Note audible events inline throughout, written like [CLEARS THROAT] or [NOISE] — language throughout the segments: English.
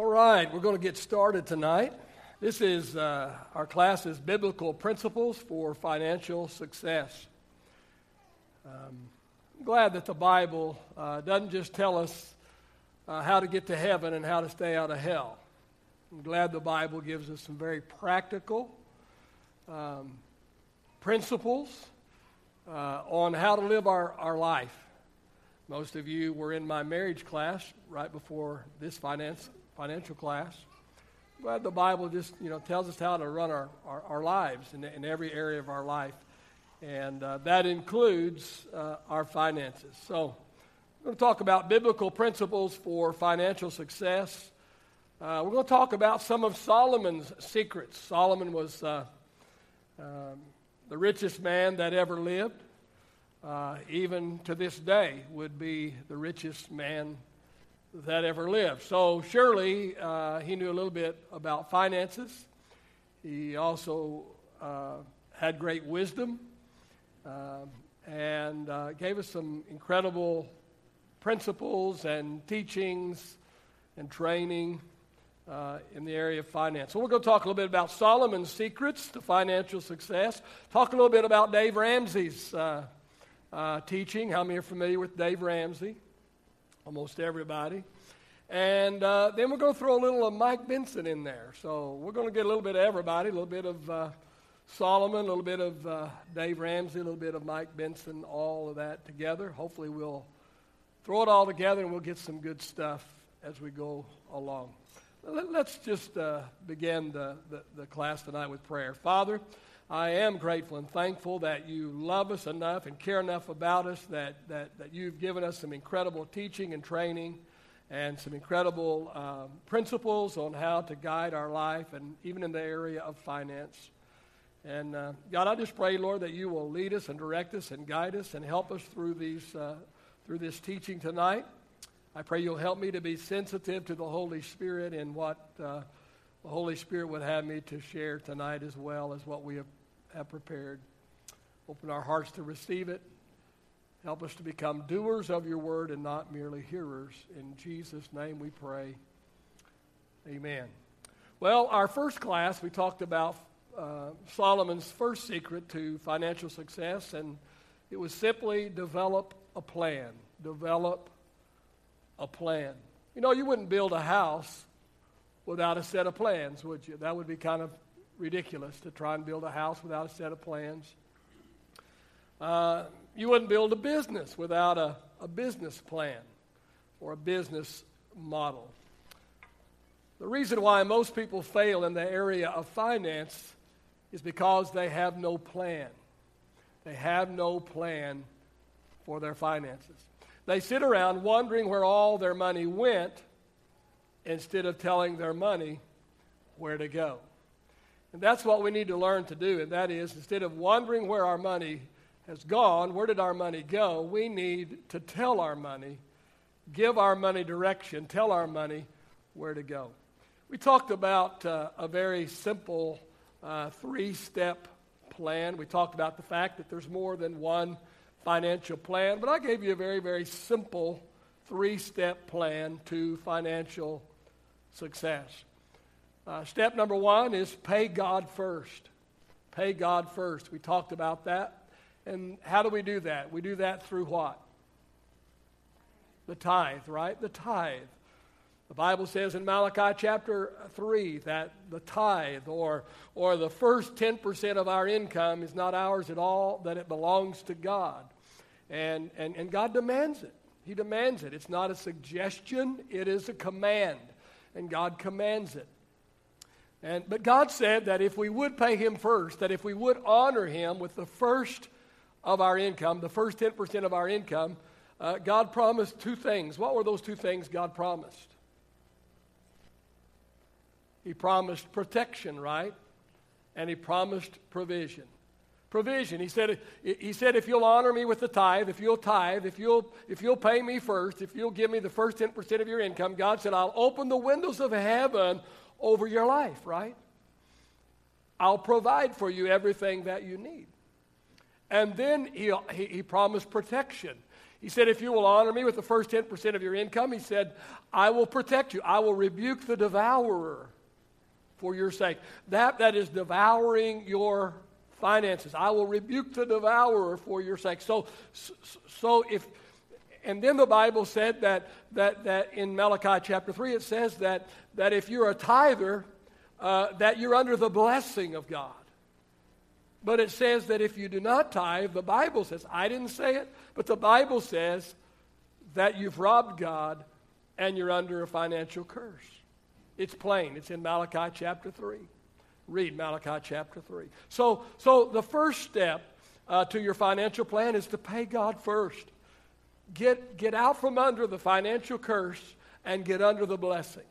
All right, we're going to get started tonight. This is uh, our class Biblical Principles for Financial Success. Um, I'm glad that the Bible uh, doesn't just tell us uh, how to get to heaven and how to stay out of hell. I'm glad the Bible gives us some very practical um, principles uh, on how to live our, our life. Most of you were in my marriage class right before this finance financial class. But the Bible just, you know, tells us how to run our, our, our lives in, in, every area of our life. And uh, that includes uh, our finances. So we're going to talk about biblical principles for financial success. Uh, we're going to talk about some of Solomon's secrets. Solomon was uh, um, the richest man that ever lived. Uh, even to this day, would be the richest man that ever lived. So surely uh, he knew a little bit about finances. He also uh, had great wisdom uh, and uh, gave us some incredible principles and teachings and training uh, in the area of finance. So we're going to talk a little bit about Solomon's secrets to financial success. Talk a little bit about Dave Ramsey's uh, teaching. How many are familiar with Dave Ramsey? Almost everybody. And uh, then we're going to throw a little of Mike Benson in there. So we're going to get a little bit of everybody, a little bit of uh, Solomon, a little bit of uh, Dave Ramsey, a little bit of Mike Benson, all of that together. Hopefully, we'll throw it all together and we'll get some good stuff as we go along. Let's just uh, begin the, the, the class tonight with prayer. Father, I am grateful and thankful that you love us enough and care enough about us that, that, that you've given us some incredible teaching and training and some incredible um, principles on how to guide our life and even in the area of finance. And uh, God, I just pray, Lord, that you will lead us and direct us and guide us and help us through, these, uh, through this teaching tonight. I pray you'll help me to be sensitive to the Holy Spirit and what uh, the Holy Spirit would have me to share tonight as well as what we have have prepared. Open our hearts to receive it. Help us to become doers of your word and not merely hearers. In Jesus' name we pray. Amen. Well, our first class, we talked about uh, Solomon's first secret to financial success, and it was simply develop a plan. Develop a plan. You know, you wouldn't build a house without a set of plans, would you? That would be kind of ridiculous to try and build a house without a set of plans. Uh, you wouldn't build a business without a, a business plan or a business model. The reason why most people fail in the area of finance is because they have no plan. They have no plan for their finances. They sit around wondering where all their money went instead of telling their money where to go. And that's what we need to learn to do, and that is instead of wondering where our money has gone, where did our money go, we need to tell our money, give our money direction, tell our money where to go. We talked about uh, a very simple uh, three step plan. We talked about the fact that there's more than one financial plan, but I gave you a very, very simple three step plan to financial success. Uh, step number one is pay God first. Pay God first. We talked about that. And how do we do that? We do that through what? The tithe, right? The tithe. The Bible says in Malachi chapter 3 that the tithe or, or the first 10% of our income is not ours at all, that it belongs to God. And, and, and God demands it. He demands it. It's not a suggestion, it is a command. And God commands it. And, but God said that if we would pay Him first, that if we would honor Him with the first of our income, the first 10% of our income, uh, God promised two things. What were those two things God promised? He promised protection, right? And He promised provision. Provision. He said, he said, if you'll honor me with the tithe, if you'll tithe, if you'll, if you'll pay me first, if you'll give me the first 10% of your income, God said, I'll open the windows of heaven over your life, right? I'll provide for you everything that you need. And then he, he, he promised protection. He said, If you will honor me with the first 10% of your income, he said, I will protect you. I will rebuke the devourer for your sake. That that is devouring your finances. I will rebuke the devourer for your sake. So, so if, and then the Bible said that, that, that in Malachi chapter 3, it says that, that if you're a tither, uh, that you're under the blessing of God. But it says that if you do not tithe, the Bible says, I didn't say it, but the Bible says that you've robbed God and you're under a financial curse. It's plain. It's in Malachi chapter 3. Read Malachi chapter 3. So, so the first step uh, to your financial plan is to pay God first. Get, get out from under the financial curse and get under the blessing.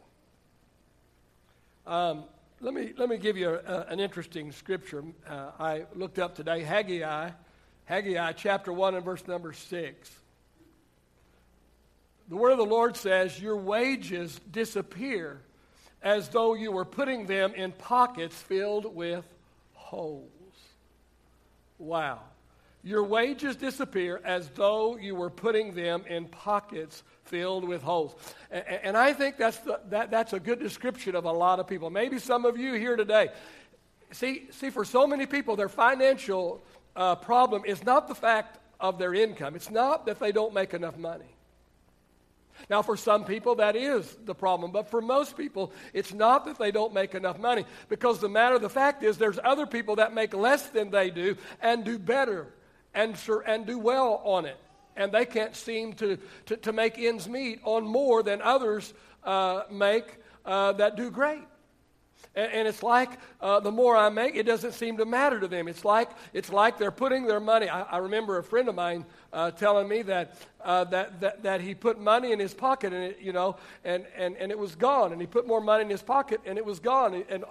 Um, let, me, let me give you a, a, an interesting scripture uh, I looked up today Haggai, Haggai chapter 1 and verse number 6. The word of the Lord says, Your wages disappear as though you were putting them in pockets filled with holes. Wow. Your wages disappear as though you were putting them in pockets filled with holes. And, and I think that's, the, that, that's a good description of a lot of people. Maybe some of you here today. See, see for so many people, their financial uh, problem is not the fact of their income, it's not that they don't make enough money. Now, for some people, that is the problem. But for most people, it's not that they don't make enough money. Because the matter of the fact is, there's other people that make less than they do and do better and, and do well on it. And they can't seem to, to, to make ends meet on more than others uh, make uh, that do great. And, and it's like uh, the more I make, it doesn't seem to matter to them. It's like, it's like they're putting their money. I, I remember a friend of mine uh, telling me that, uh, that, that, that he put money in his pocket and it, you know, and, and, and it was gone. And he put more money in his pocket and it was gone. And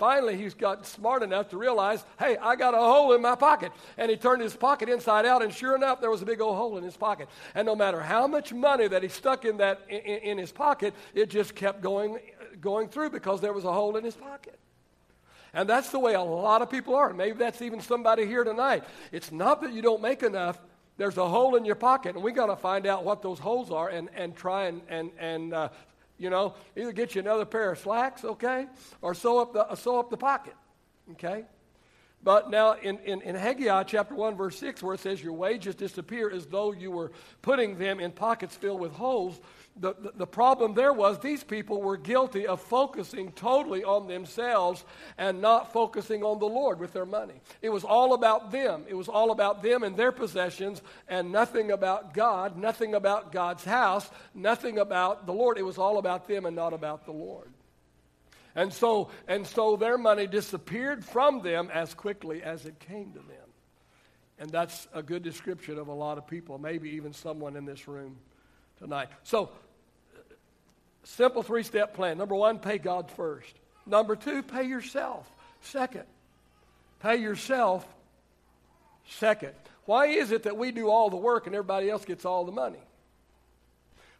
finally he's got smart enough to realize, hey, I got a hole in my pocket. And he turned his pocket inside out, and sure enough, there was a big old hole in his pocket. And no matter how much money that he stuck in that in, in his pocket, it just kept going going through because there was a hole in his pocket. And that's the way a lot of people are. Maybe that's even somebody here tonight. It's not that you don't make enough, there's a hole in your pocket, and we got to find out what those holes are and, and try and, and, and uh, you know, either get you another pair of slacks, okay, or sew up the, uh, sew up the pocket, okay? But now in, in, in Haggai chapter 1, verse 6, where it says, Your wages disappear as though you were putting them in pockets filled with holes, the, the, the, problem there was these people were guilty of focusing totally on themselves and not focusing on the Lord with their money. It was all about them. It was all about them and their possessions and nothing about God, nothing about God's house, nothing about the Lord. It was all about them and not about the Lord. And so, and so their money disappeared from them as quickly as it came to them. And that's a good description of a lot of people, maybe even someone in this room tonight. So, simple three step plan. Number one, pay God first. Number two, pay yourself second. Pay yourself second. Why is it that we do all the work and everybody else gets all the money?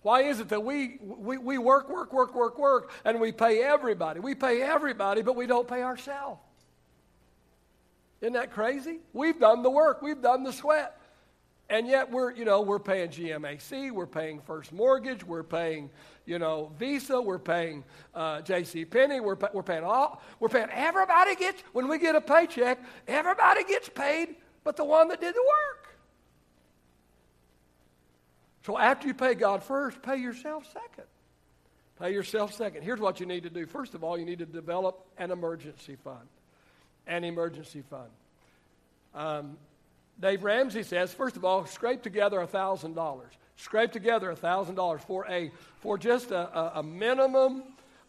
Why is it that we, we, we work, work, work, work, work, and we pay everybody? We pay everybody, but we don't pay ourselves. Isn't that crazy? We've done the work, we've done the sweat. And yet we're, you know, we're paying GMAC, we're paying First Mortgage, we're paying, you know, Visa, we're paying uh, J.C. Penney, we're, we're paying all, we're paying, everybody gets, when we get a paycheck, everybody gets paid but the one that did the work. So after you pay God first, pay yourself second. Pay yourself second. Here's what you need to do. First of all, you need to develop an emergency fund. An emergency fund. Um, Dave Ramsey says, first of all, scrape together $1,000. Scrape together $1,000 for, a, for just a, a, minimum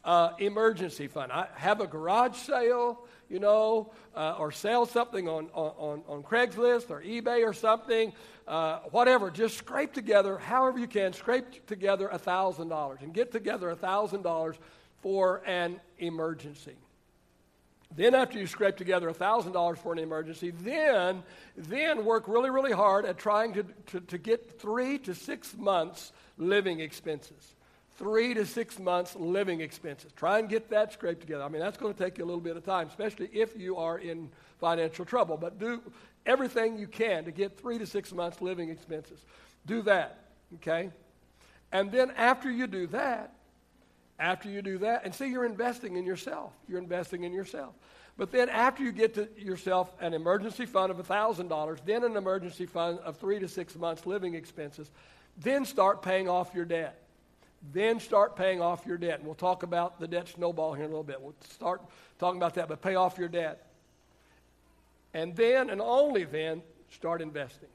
uh, emergency fund. I have a garage sale, you know, uh, or sell something on, on, on Craigslist or eBay or something, uh, whatever. Just scrape together, however you can, scrape together $1,000 and get together $1,000 for an emergency. Then, after you scrape together $1,000 for an emergency, then, then work really, really hard at trying to, to, to get three to six months living expenses. Three to six months living expenses. Try and get that scraped together. I mean, that's going to take you a little bit of time, especially if you are in financial trouble. But do everything you can to get three to six months living expenses. Do that, okay? And then after you do that, after you do that, and see, you're investing in yourself. You're investing in yourself. But then after you get to yourself an emergency fund of $1,000, then an emergency fund of three to six months living expenses, then start paying off your debt. Then start paying off your debt. And we'll talk about the debt snowball here in a little bit. We'll start talking about that, but pay off your debt. And then, and only then, start investing.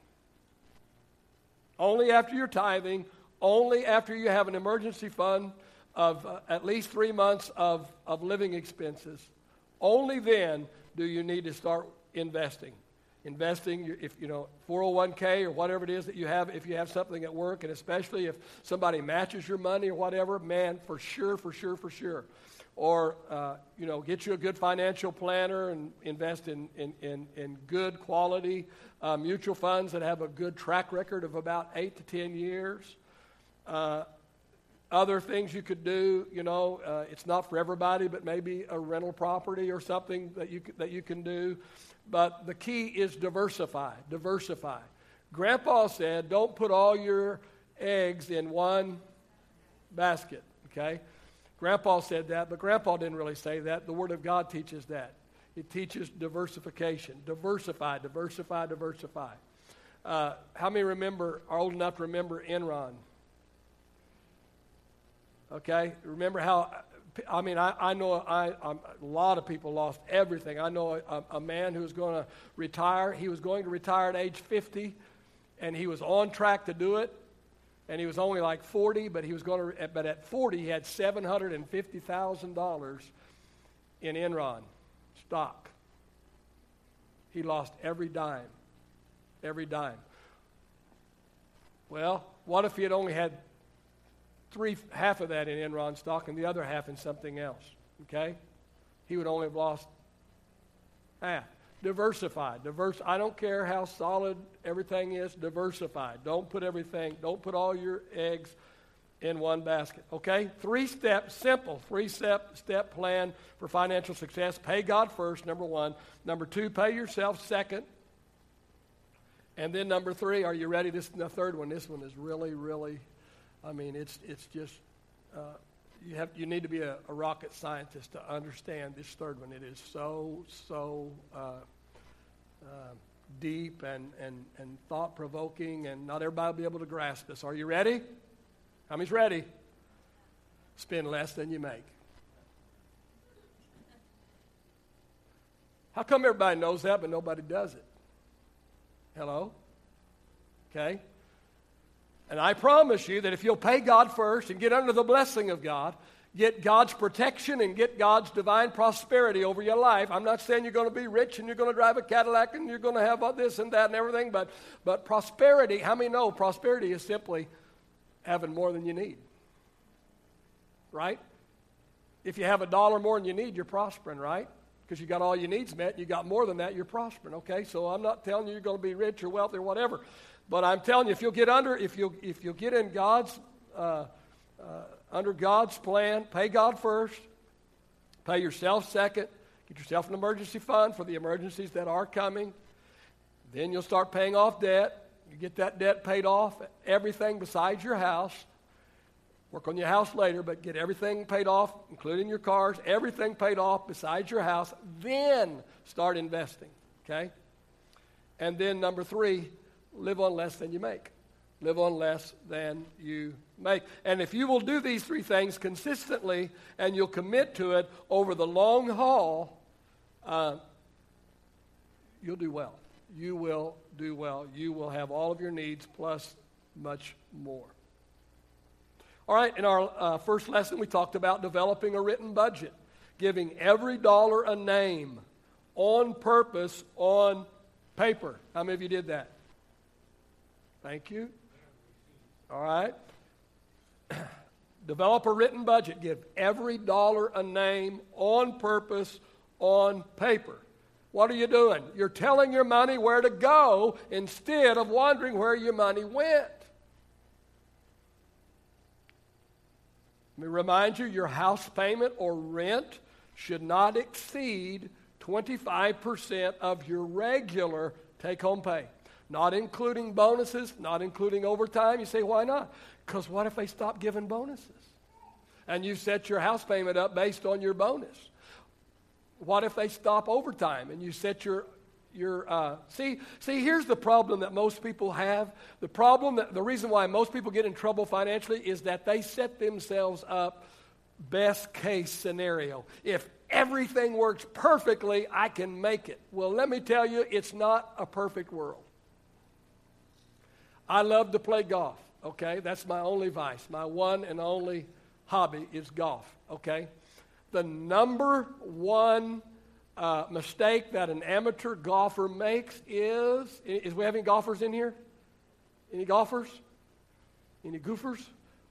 Only after you're tithing, only after you have an emergency fund of uh, at least three months of, of living expenses, only then do you need to start investing. Investing, if you know, 401k or whatever it is that you have, if you have something at work, and especially if somebody matches your money or whatever, man, for sure, for sure, for sure. Or, uh, you know, get you a good financial planner and invest in, in, in, in good quality uh, mutual funds that have a good track record of about eight to 10 years. Uh, other things you could do, you know, uh, it's not for everybody, but maybe a rental property or something that you, that you can do. But the key is diversify, diversify. Grandpa said, don't put all your eggs in one basket, okay? Grandpa said that, but Grandpa didn't really say that. The Word of God teaches that. It teaches diversification. Diversify, diversify, diversify. Uh, how many remember, are old enough to remember Enron? Okay? Remember how, I mean, I, I know a lot of people lost everything. I know a, a man who was going to retire. He was going to retire at age 50, and he was on track to do it. And he was only like 40, but he was going to, but at 40, he had $750,000 in Enron stock. He lost every dime. Every dime. Well, what if he had only had three, half of that in Enron stock and the other half in something else. Okay? He would only have lost half. Diversify. Diverse. I don't care how solid everything is. Diversify. Don't put everything. Don't put all your eggs in one basket. Okay? Three step, simple three step step plan for financial success. Pay God first. Number one. Number two. Pay yourself second. And then number three. Are you ready? This is the third one. This one is really, really I mean, it's, it's just, uh, you, have, you need to be a, a, rocket scientist to understand this third one. It is so, so uh, uh, deep and, and, and thought provoking, and not everybody will be able to grasp this. Are you ready? How many's ready? Spend less than you make. How come everybody knows that, but nobody does it? Hello? Okay? And I promise you that if you'll pay God first and get under the blessing of God, get God's protection and get God's divine prosperity over your life. I'm not saying you're going to be rich and you're going to drive a Cadillac and you're going to have all this and that and everything, but, but prosperity, how many know prosperity is simply having more than you need? Right? If you have a dollar more than you need, you're prospering, right? Because you got all your needs met, you got more than that, you're prospering, okay? So I'm not telling you you're going to be rich or wealthy or whatever. But I'm telling you, if you'll get under, if you'll, if you'll get in God's, uh, uh, under God's plan, pay God first, pay yourself second, get yourself an emergency fund for the emergencies that are coming. Then you'll start paying off debt. You get that debt paid off, everything besides your house. Work on your house later, but get everything paid off, including your cars, everything paid off besides your house. Then start investing, okay? And then number three, live on less than you make. Live on less than you make. And if you will do these three things consistently and you'll commit to it over the long haul, uh, you'll do well. You will do well. You will have all of your needs plus much more. All right, in our uh, first lesson, we talked about developing a written budget, giving every dollar a name on purpose on paper. How many of you did that? Thank you. All right. [CLEARS THROAT] Develop a written budget. Give every dollar a name on purpose on paper. What are you doing? You're telling your money where to go instead of wondering where your money went. Let me remind you your house payment or rent should not exceed 25% of your regular take home pay. Not including bonuses, not including overtime. You say, why not? Because what if they stop giving bonuses? And you set your house payment up based on your bonus. What if they stop overtime and you set your your uh, see see here's the problem that most people have the problem that the reason why most people get in trouble financially is that they set themselves up best case scenario if everything works perfectly i can make it well let me tell you it's not a perfect world i love to play golf okay that's my only vice my one and only hobby is golf okay the number one uh, mistake that an amateur golfer makes is is we having golfers in here? Any golfers? Any goofers?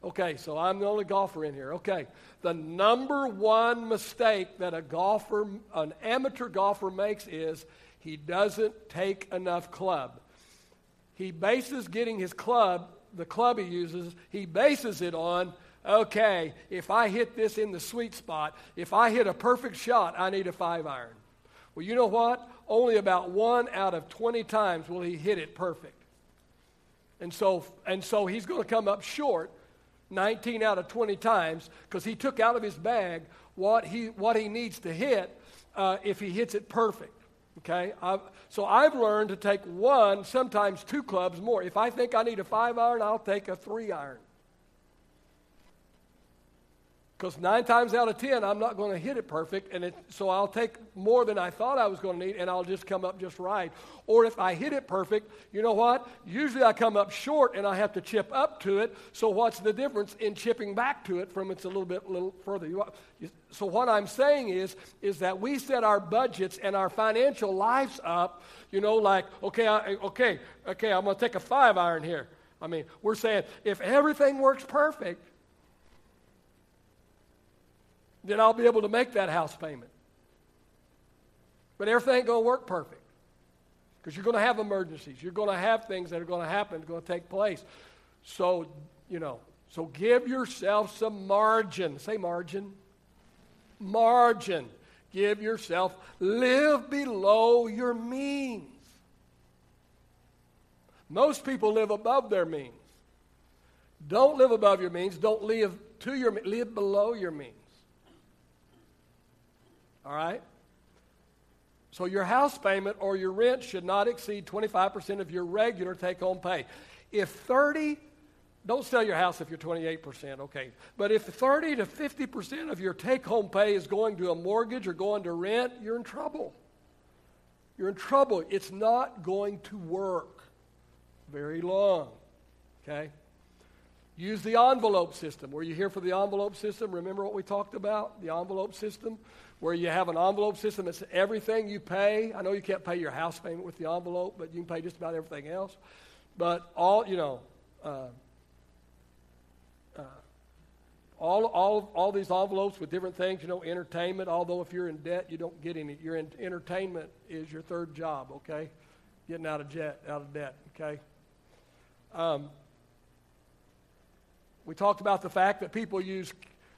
Okay, so I'm the only golfer in here. Okay. The number one mistake that a golfer, an amateur golfer makes is he doesn't take enough club. He bases getting his club, the club he uses, he bases it on okay, if I hit this in the sweet spot, if I hit a perfect shot, I need a five iron. Well, you know what? Only about one out of 20 times will he hit it perfect. And so, and so he's going to come up short 19 out of 20 times because he took out of his bag what he, what he needs to hit uh, if he hits it perfect. Okay? I've, so I've learned to take one, sometimes two clubs more. If I think I need a five iron, I'll take a three iron. Because nine times out of ten, I'm not going to hit it perfect, and it, so I'll take more than I thought I was going to need, and I'll just come up just right. Or if I hit it perfect, you know what? Usually I come up short, and I have to chip up to it. So what's the difference in chipping back to it from it's a little bit a little further? So what I'm saying is, is that we set our budgets and our financial lives up. You know, like okay, I, okay, okay, I'm going to take a five iron here. I mean, we're saying if everything works perfect then I'll be able to make that house payment. But everything ain't going to work perfect because you're going to have emergencies. You're going to have things that are going to happen, going to take place. So, you know, so give yourself some margin. Say margin. Margin. Give yourself, live below your means. Most people live above their means. Don't live above your means. Don't live to your live below your means. All right? So your house payment or your rent should not exceed 25% of your regular take home pay. If 30, don't sell your house if you're 28%, okay. But if 30 to 50% of your take home pay is going to a mortgage or going to rent, you're in trouble. You're in trouble. It's not going to work very long, okay? Use the envelope system. Were you here for the envelope system? Remember what we talked about? The envelope system? Where you have an envelope system that's everything you pay. I know you can't pay your house payment with the envelope, but you can pay just about everything else. But all, you know, uh, uh, all, all, all these envelopes with different things, you know, entertainment, although if you're in debt, you don't get any. Your in, entertainment is your third job, okay? Getting out of, jet, out of debt, okay? Um, we talked about the fact that people use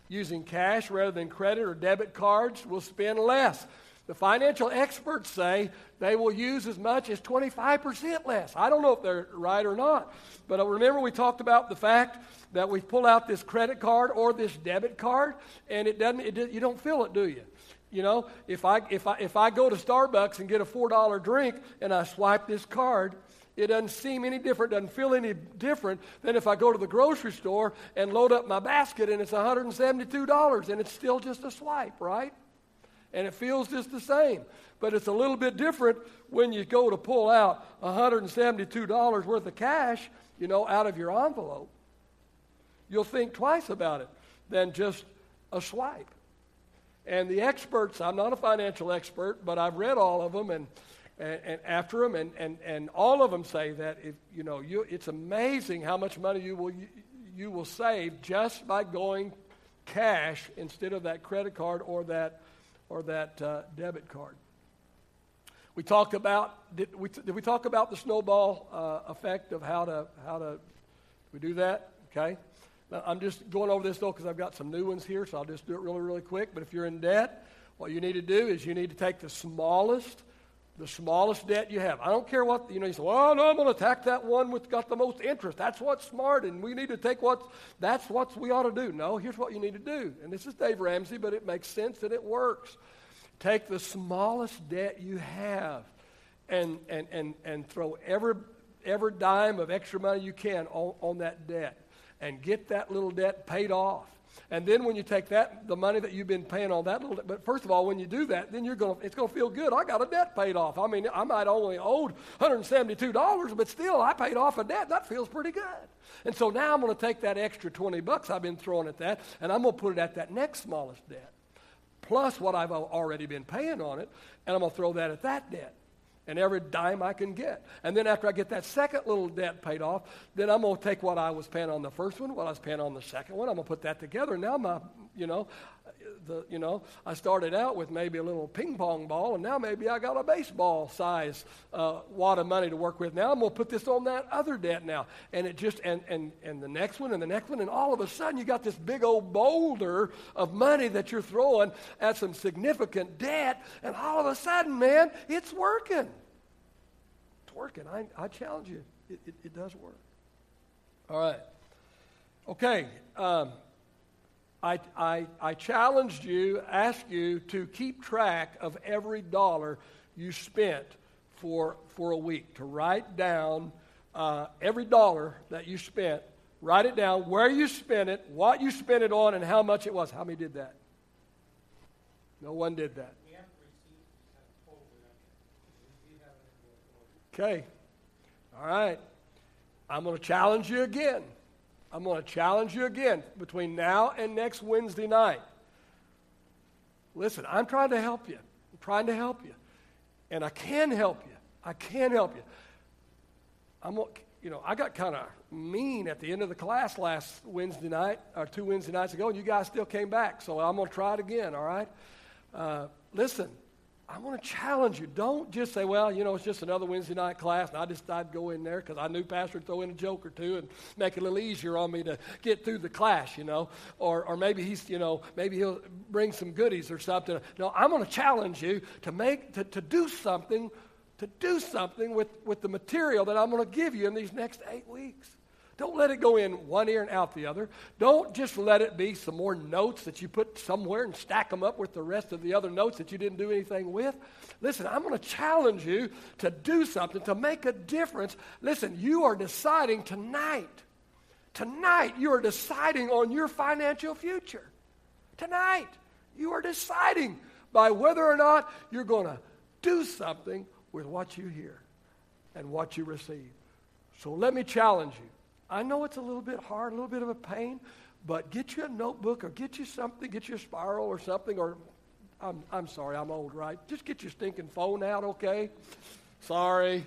using cash rather than credit or debit cards will spend less. The financial experts say they will use as much as 25% less. I don't know if they're right or not. But remember, we talked about the fact that we pull out this credit card or this debit card, and it doesn't, it, you don't feel it, do you? You know, if I, if, I, if I go to Starbucks and get a $4 drink and I swipe this card, it doesn't seem any different, doesn't feel any different than if I go to the grocery store and load up my basket and it's $172 and it's still just a swipe, right? And it feels just the same. But it's a little bit different when you go to pull out $172 worth of cash, you know, out of your envelope. You'll think twice about it than just a swipe. And the experts, I'm not a financial expert, but I've read all of them, and and, and after them, and, and, and all of them say that if, you know, you, it's amazing how much money you will, you, you will save just by going cash instead of that credit card or that, or that uh, debit card. We talked about, did we, did we talk about the snowball uh, effect of how to, how to, we do that? Okay. Now, I'm just going over this though because I've got some new ones here, so I'll just do it really, really quick. But if you're in debt, what you need to do is you need to take the smallest the smallest debt you have. I don't care what, you know, you say, well, no, I'm going to attack that one with got the most interest. That's what's smart, and we need to take what's, that's what we ought to do. No, here's what you need to do. And this is Dave Ramsey, but it makes sense and it works. Take the smallest debt you have and, and, and, and throw every, every dime of extra money you can on, on that debt and get that little debt paid off. And then when you take that, the money that you've been paying on that little, but first of all, when you do that, then you're going to, it's going to feel good. I got a debt paid off. I mean, I might only owed $172, but still I paid off a debt. That feels pretty good. And so now I'm going to take that extra 20 bucks I've been throwing at that, and I'm going to put it at that next smallest debt, plus what I've already been paying on it, and I'm going to throw that at that debt and every dime I can get. And then after I get that second little debt paid off, then I'm going to take what I was paying on the first one, what I was paying on the second one. I'm going to put that together. Now my, you know, the, you know, I started out with maybe a little ping pong ball, and now maybe I got a baseball size uh, wad of money to work with. Now I'm going to put this on that other debt now, and it just and and and the next one and the next one, and all of a sudden you got this big old boulder of money that you're throwing at some significant debt, and all of a sudden, man, it's working It's working. I, I challenge you, it, it, it does work. All right. Okay. Um, I, I, I challenged you, asked you to keep track of every dollar you spent for, for a week, to write down uh, every dollar that you spent, write it down, where you spent it, what you spent it on, and how much it was. How many did that? No one did that. Okay. All right. I'm going to challenge you again. I'm going to challenge you again between now and next Wednesday night. Listen, I'm trying to help you. I'm trying to help you. And I can help you. I can help you. I'm you know, I got kind of mean at the end of the class last Wednesday night, or two Wednesday nights ago, and you guys still came back. So I'm going to try it again, all right? Uh, listen, I want to challenge you. Don't just say, well, you know, it's just another Wednesday night class, and I just I'd go in there because I knew Pastor would throw in a joke or two and make it a little easier on me to get through the class, you know. Or, or maybe he's, you know, maybe he'll bring some goodies or something. No, I'm going to challenge you to make, to, to do something, to do something with, with the material that I'm going to give you in these next eight weeks. Don't let it go in one ear and out the other. Don't just let it be some more notes that you put somewhere and stack them up with the rest of the other notes that you didn't do anything with. Listen, I'm going to challenge you to do something, to make a difference. Listen, you are deciding tonight. Tonight, you are deciding on your financial future. Tonight, you are deciding by whether or not you're going to do something with what you hear and what you receive. So let me challenge you. I know it's a little bit hard, a little bit of a pain, but get you a notebook or get you something, get you a spiral or something, or I'm, I'm sorry, I'm old, right? Just get your stinking phone out, okay? Sorry.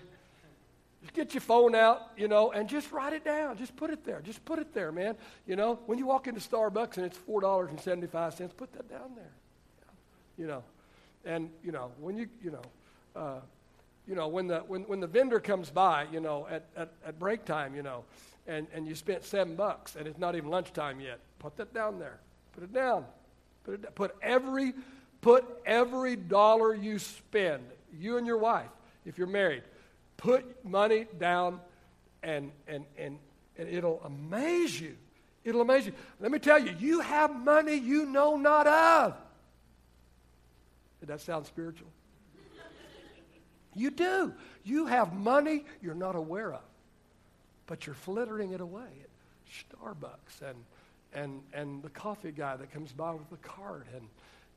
Just get your phone out, you know, and just write it down. Just put it there. Just put it there, man. You know, when you walk into Starbucks and it's $4.75, put that down there. You know, and, you know, when you, you know, uh, you know, when the, when, when the vendor comes by, you know, at, at, at break time, you know, and, and you spent seven bucks and it's not even lunchtime yet. Put that down there. Put it down. Put, it, put every put every dollar you spend, you and your wife, if you're married, put money down and and and, and it'll amaze you. It'll amaze you. Let me tell you, you have money you know not of. Did that sound spiritual? [LAUGHS] You do. You have money you're not aware of but you're flittering it away at Starbucks and, and, and the coffee guy that comes by with the cart and,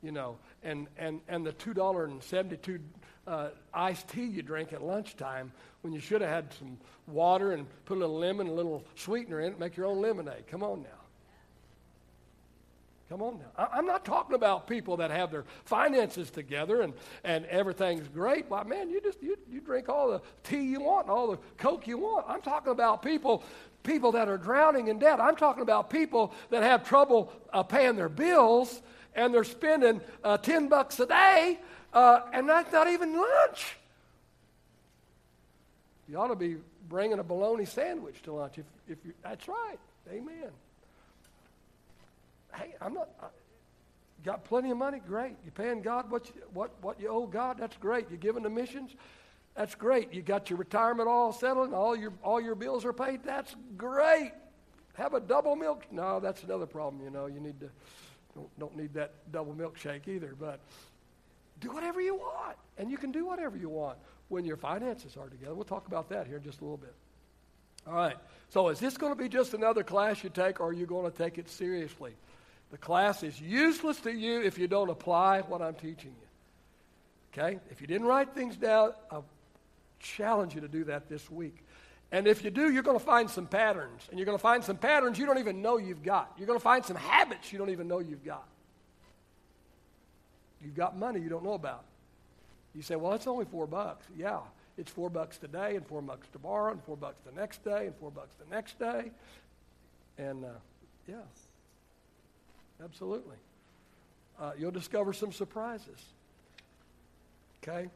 you know, and, and, and the $2.72 uh, iced tea you drink at lunchtime when you should have had some water and put a little lemon, a little sweetener in it, make your own lemonade. Come on now. Come on now. I, am not talking about people that have their finances together and, and everything's great. Why, man, you just you, you drink all the tea you want and all the coke you want. I'm talking about people people that are drowning in debt. I'm talking about people that have trouble uh, paying their bills and they're spending uh, 10 bucks a day uh, and that's not even lunch. You ought to be bringing a bologna sandwich to lunch if, if you, that's right. Amen hey, I'm not. got plenty of money? Great. you're paying God what you, what, what you owe God? That's great. You're giving to missions? That's great. You got your retirement all settled and all your, all your bills are paid? That's great. Have a double milk? No, that's another problem, you know. You need to, don't, don't need that double milkshake either, but do whatever you want. And you can do whatever you want when your finances are together. We'll talk about that here in just a little bit. All right. So is this going to be just another class you take, or are you going to take it seriously? The class is useless to you if you don't apply what I'm teaching you. Okay? If you didn't write things down, I challenge you to do that this week. And if you do, you're going to find some patterns. And you're going to find some patterns you don't even know you've got. You're going to find some habits you don't even know you've got. You've got money you don't know about. You say, well, it's only four bucks. Yeah, it's four bucks today, and four bucks tomorrow, and four bucks the next day, and four bucks the next day. And uh, yeah, absolutely. Uh, you'll discover some surprises. Okay?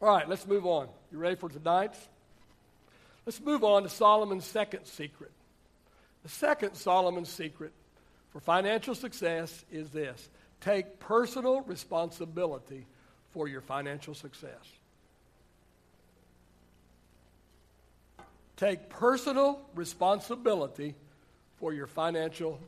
All right, let's move on. You ready for tonight? Let's move on to Solomon's second secret. The second Solomon's secret for financial success is this take personal responsibility for your financial success. Take personal responsibility for your financial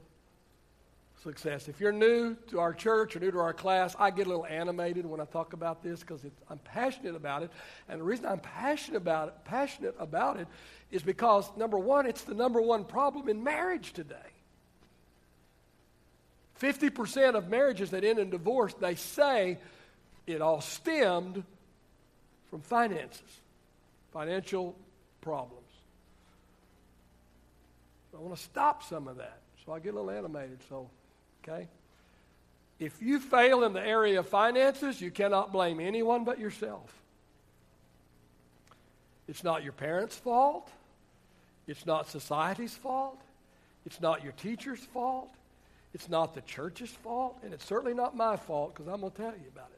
success. If you're new to our church or new to our class, I get a little animated when I talk about this because I'm passionate about it. And the reason I'm passionate about it, passionate about it is because number one, it's the number one problem in marriage today. 50% of marriages that end in divorce, they say it all stemmed from finances, financial problems. I want to stop some of that. So I get a little animated. So, okay? If you fail in the area of finances, you cannot blame anyone but yourself. It's not your parents' fault. It's not society's fault. It's not your teacher's fault. It's not the church's fault, and it's certainly not my fault because I'm going to tell you about it.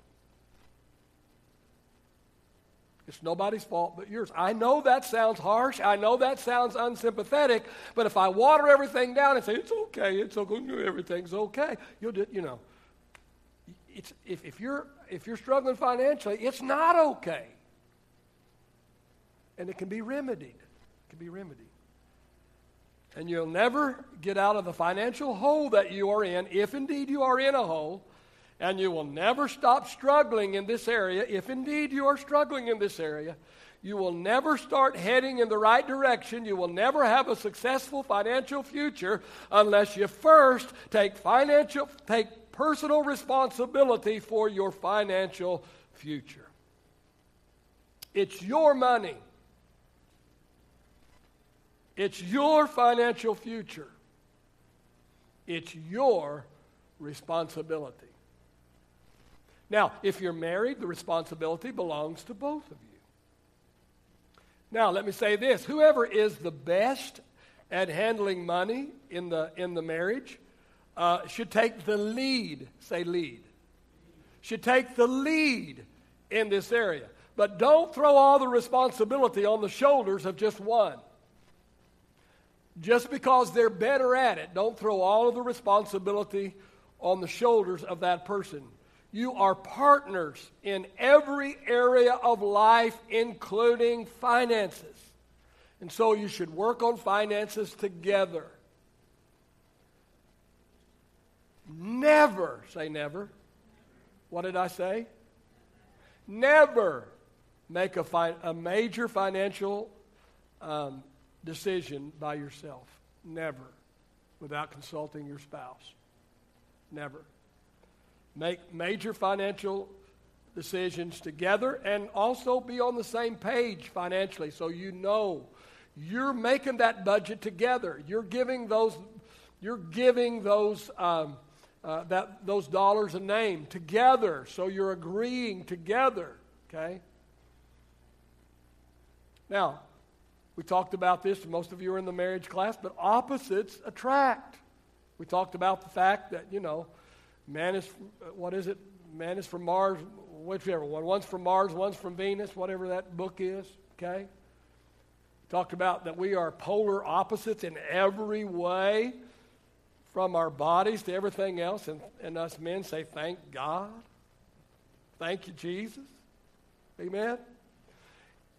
It's nobody's fault but yours. I know that sounds harsh. I know that sounds unsympathetic. But if I water everything down and say, it's okay, it's okay, everything's okay, you'll do, you know. It's, if, if, you're, if you're struggling financially, it's not okay. And it can be remedied. It can be remedied. And you'll never get out of the financial hole that you are in, if indeed you are in a hole, and you will never stop struggling in this area, if indeed you are struggling in this area. You will never start heading in the right direction. You will never have a successful financial future unless you first take financial, take personal responsibility for your financial future. It's your money. It's your financial future. It's your responsibility. Now, if you're married, the responsibility belongs to both of you. Now, let me say this whoever is the best at handling money in the, in the marriage uh, should take the lead. Say lead. Should take the lead in this area. But don't throw all the responsibility on the shoulders of just one. Just because they're better at it, don't throw all of the responsibility on the shoulders of that person. You are partners in every area of life, including finances. And so you should work on finances together. Never, say never. What did I say? Never make a, fi- a major financial um, decision by yourself. Never. Without consulting your spouse. Never. Make major financial decisions together and also be on the same page financially so you know you're making that budget together. You're giving those, you're giving those, um, uh, that, those dollars a name together. So you're agreeing together. Okay? Now, we talked about this, most of you are in the marriage class, but opposites attract. We talked about the fact that, you know, man is, what is it? Man is from Mars, whichever one. One's from Mars, one's from Venus, whatever that book is, okay? Talked about that we are polar opposites in every way from our bodies to everything else, and, and us men say, Thank God. Thank you, Jesus. Amen.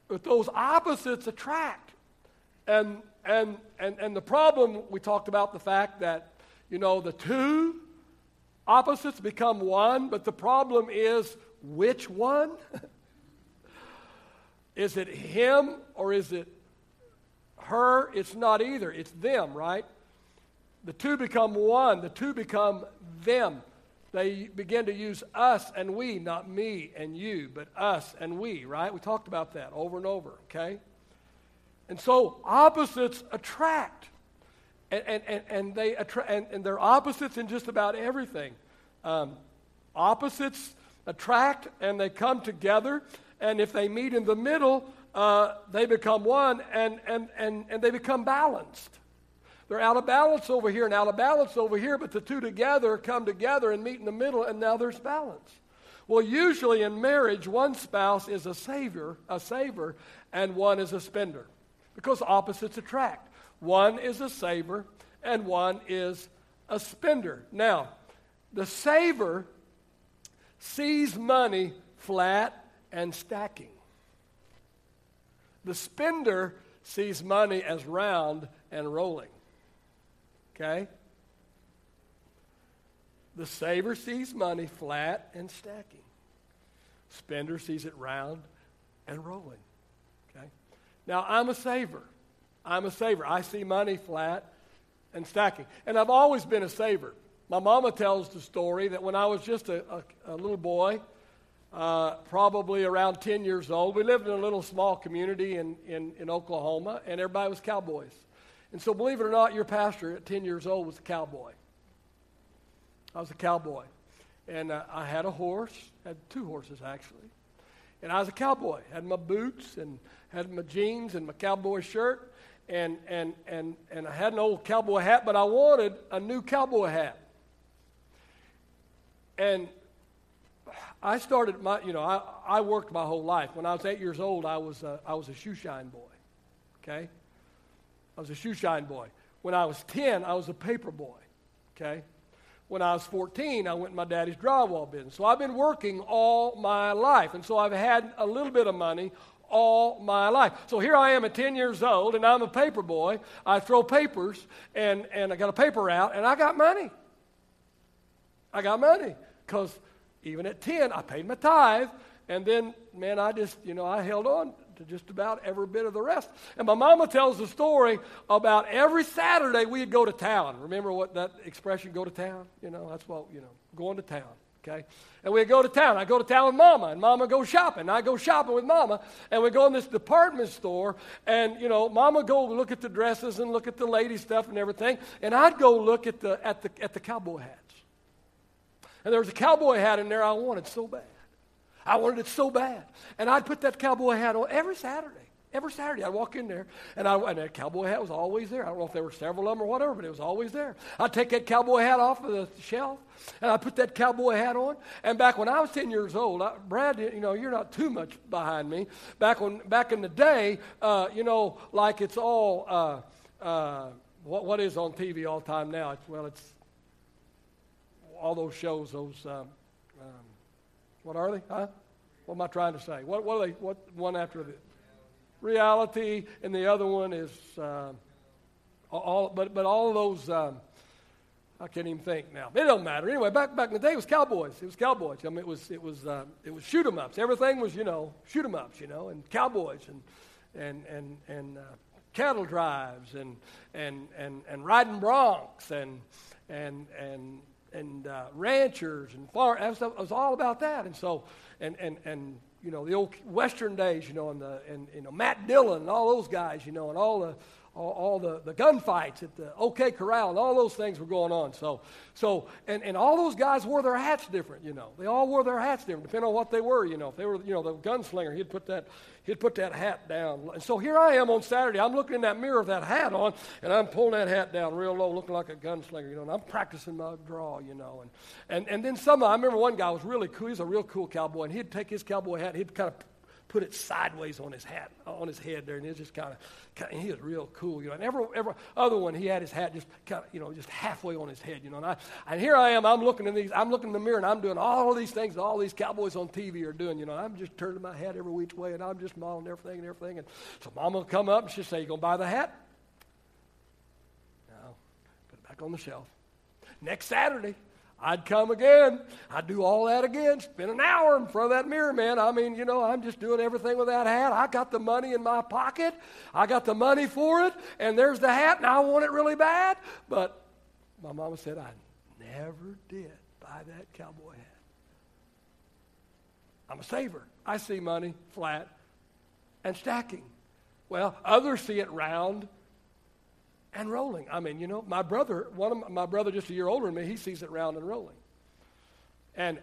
But those opposites attract. And, and, and, and the problem, we talked about the fact that, you know, the two opposites become one, but the problem is which one? [LAUGHS] is it him or is it her? It's not either. It's them, right? The two become one. The two become them. They begin to use us and we, not me and you, but us and we, right? We talked about that over and over, okay? And so opposites attract. And, and, and, and they attra- and, and they're opposites in just about everything. Um, opposites attract and they come together. And if they meet in the middle, uh, they become one and, and, and, and they become balanced. They're out of balance over here and out of balance over here, but the two together come together and meet in the middle, and now there's balance. Well, usually in marriage, one spouse is a savior, a saver, and one is a spender because opposites attract. One is a saver, and one is a spender. Now, the saver sees money flat and stacking. The spender sees money as round and rolling. Okay? The saver sees money flat and stacking. Spender sees it round and rolling. Okay? Now, I'm a saver. I'm a saver. I see money flat and stacking. And I've always been a saver. My mama tells the story that when I was just a, a, a little boy, uh, probably around 10 years old, we lived in a little small community in, in, in Oklahoma, and everybody was cowboys. And so, believe it or not, your pastor at 10 years old was a cowboy. I was a cowboy. And uh, I had a horse, had two horses actually. And I was a cowboy. Had my boots and had my jeans and my cowboy shirt. And, and, and, and I had an old cowboy hat, but I wanted a new cowboy hat. And I started my, you know, I, I worked my whole life. When I was eight years old, I was a, I was a shoe shine boy. Okay? I was a shoe shine boy. When I was 10, I was a paper boy. Okay? When I was 14, I went in my daddy's drywall business. So I've been working all my life. And so I've had a little bit of money all my life. So here I am at 10 years old, and I'm a paper boy. I throw papers, and, and I got a paper out, and I got money. I got money because even at 10, I paid my tithe, and then, man, I just, you know, I held on to just about every bit of the rest. And my mama tells the story about every Saturday we'd go to town. Remember what that expression, go to town? You know, that's what, you know, going to town. Okay? And we'd go to town. I go to town with mama, and mama goes shopping. I go shopping with mama, and we go in this department store, and you know, mama go look at the dresses and look at the lady stuff and everything, and I'd go look at the at the at the cowboy hats. And there was a cowboy hat in there I wanted so bad. I wanted it so bad. And I'd put that cowboy hat on every Saturday. Every Saturday, I'd walk in there, and, I, and that cowboy hat was always there. I don't know if there were several of them or whatever, but it was always there. I'd take that cowboy hat off of the shelf, and I'd put that cowboy hat on. And back when I was 10 years old, I, Brad, you know, you're not too much behind me. Back, when, back in the day, uh, you know, like it's all, uh, uh, what, what is on TV all time now? It's, well, it's all those shows, those, um, um, what are they? Huh? What am I trying to say? What, what are they? What one after the reality, and the other one is uh, all. But but all those. Um, I can't even think now. It don't matter. Anyway, back back in the day, it was cowboys. It was cowboys. I mean, it was it was uh, it was shoot 'em ups. Everything was you know shoot 'em ups. You know, and cowboys and and and and uh, cattle drives and and and and riding broncs and and and and uh, ranchers and farm. It was all about that. And so, and and and you know the old Western days, you know, and the and you know Matt Dillon and all those guys, you know, and all the all, all, the, the gunfights at the OK Corral and all those things were going on. So, so and, and all those guys wore their hats different, you know. They all wore their hats different, depending on what they were, you know. If they were, you know, the gunslinger, he'd put that, he'd put that hat down. And so here I am on Saturday. I'm looking in that mirror of that hat on, and I'm pulling that hat down real low, looking like a gunslinger, you know. And I'm practicing my draw, you know. And and, and then some, I remember one guy was really cool. He's a real cool cowboy, and he'd take his cowboy hat, he'd kind of put it sideways on his hat, on his head there, and it just kind of, he was real cool, you know. And every, every other one, he had his hat just kind of, you know, just halfway on his head, you know. And, I, and here I am, I'm looking in these, I'm looking in the mirror, and I'm doing all of these things that all these cowboys on TV are doing, you know. I'm just turning my head every which way, and I'm just modeling everything and everything. And so Mama will come up and she'll say, "You gonna buy the hat?" No, put it back on the shelf. Next Saturday, I'd come again. I'd do all that again. Spend an hour in front of that mirror, man. I mean, you know, I'm just doing everything with that hat. I got the money in my pocket. I got the money for it, and there's the hat, and I want it really bad. But my mama said I never did buy that cowboy hat. I'm a saver. I see money flat and stacking. Well, others see it round and rolling. I mean, you know, my brother, one of my, my brother just a year older than me, he sees it round and rolling. And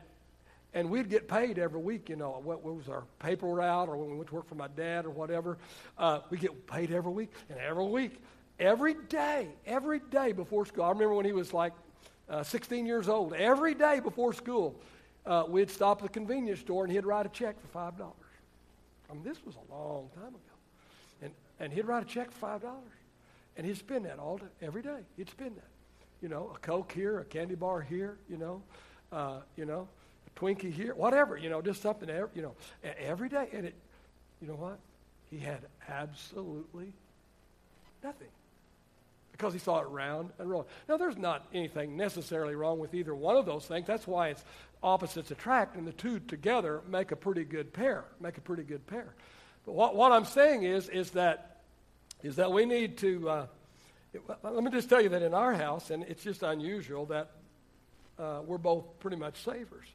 and we'd get paid every week, you know, what, what was our paper route or when we went to work for my dad or whatever. Uh, we get paid every week. And every week, every day, every day before school, I remember when he was like uh, 16 years old, every day before school, uh, we'd stop at the convenience store and he'd write a check for $5. I mean, this was a long time ago. And, and he'd write a check for $5. And he'd spend that all day, every day. He'd spend that. You know, a Coke here, a candy bar here, you know, uh, you know, a Twinkie here, whatever, you know, just something, you know, every day. And it, you know what? He had absolutely nothing because he saw it round and round. Now, there's not anything necessarily wrong with either one of those things. That's why it's opposites attract, and the two together make a pretty good pair. Make a pretty good pair. But what, what I'm saying is, is that is that we need to. Uh, let me just tell you that in our house, and it's just unusual that uh, we're both pretty much savers.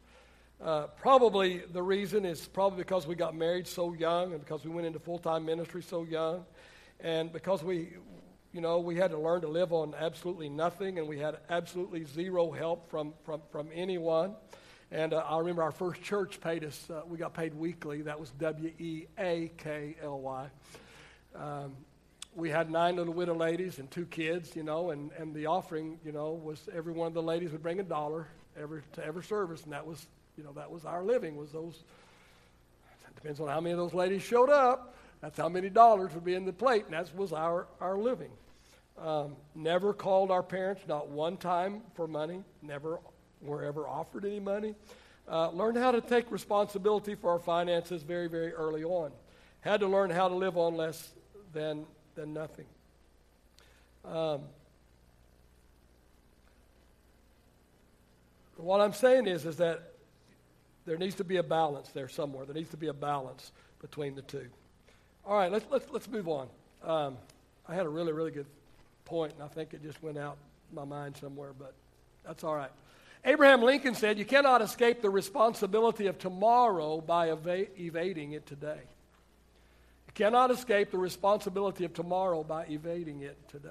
Uh, probably the reason is probably because we got married so young and because we went into full time ministry so young, and because we, you know, we had to learn to live on absolutely nothing and we had absolutely zero help from, from, from anyone. And uh, I remember our first church paid us, uh, we got paid weekly. That was W E A K L Y. Um, we had nine little widow ladies and two kids, you know, and, and the offering, you know, was every one of the ladies would bring a dollar every to every service, and that was, you know, that was our living. Was those? it Depends on how many of those ladies showed up. That's how many dollars would be in the plate, and that was our our living. Um, never called our parents, not one time for money. Never were ever offered any money. Uh, learned how to take responsibility for our finances very, very early on. Had to learn how to live on less than than nothing. Um, what I'm saying is, is that there needs to be a balance there somewhere. There needs to be a balance between the two. All right, let's, let's, let's move on. Um, I had a really, really good point, and I think it just went out my mind somewhere, but that's all right. Abraham Lincoln said, You cannot escape the responsibility of tomorrow by eva- evading it today cannot escape the responsibility of tomorrow by evading it today.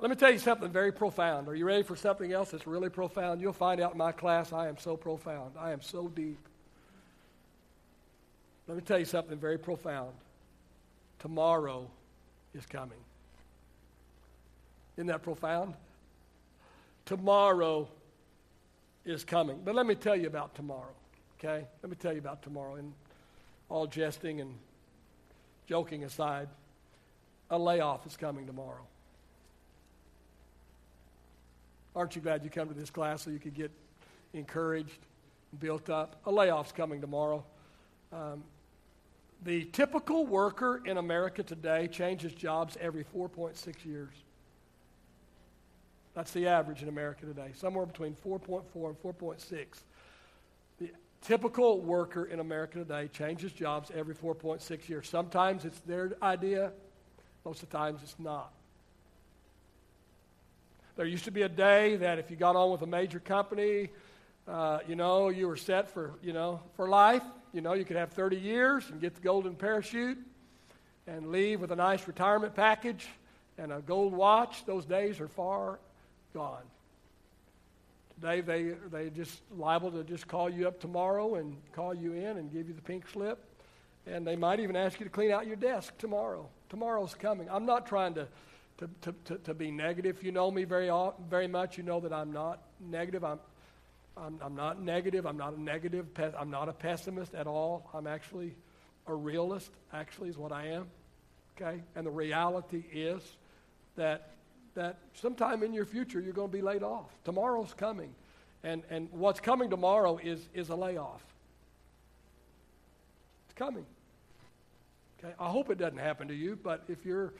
let me tell you something very profound. Are you ready for something else that's really profound? You'll find out in my class I am so profound. I am so deep. Let me tell you something very profound. Tomorrow is coming. Isn't that profound? Tomorrow is coming. But let me tell you about tomorrow, okay? Let me tell you about tomorrow. And all jesting and joking aside, a layoff is coming tomorrow. Aren't you glad you come to this class so you could get encouraged, and built up? A layoff's coming tomorrow. Um, the typical worker in America today changes jobs every 4.6 years. That's the average in America today, somewhere between 4.4 and 4.6 typical worker in America today changes jobs every 4.6 years. Sometimes it's their idea, most of the times it's not. There used to be a day that if you got on with a major company, uh, you know, you were set for, you know, for life. You know, you could have 30 years and get the golden parachute and leave with a nice retirement package and a gold watch. Those days are far gone. Today, they, they just liable to just call you up tomorrow and call you in and give you the pink slip. And they might even ask you to clean out your desk tomorrow. Tomorrow's coming. I'm not trying to, to, to, to, to be negative. You know me very, very much. You know that I'm not negative. I'm, I'm, I'm not negative. I'm not a negative. I'm not a pessimist at all. I'm actually a realist, actually, is what I am. Okay? And the reality is that, that sometime in your future you're going to be laid off. Tomorrow's coming. And, and what's coming tomorrow is, is a layoff. It's coming. Okay? I hope it doesn't happen to you, but if you're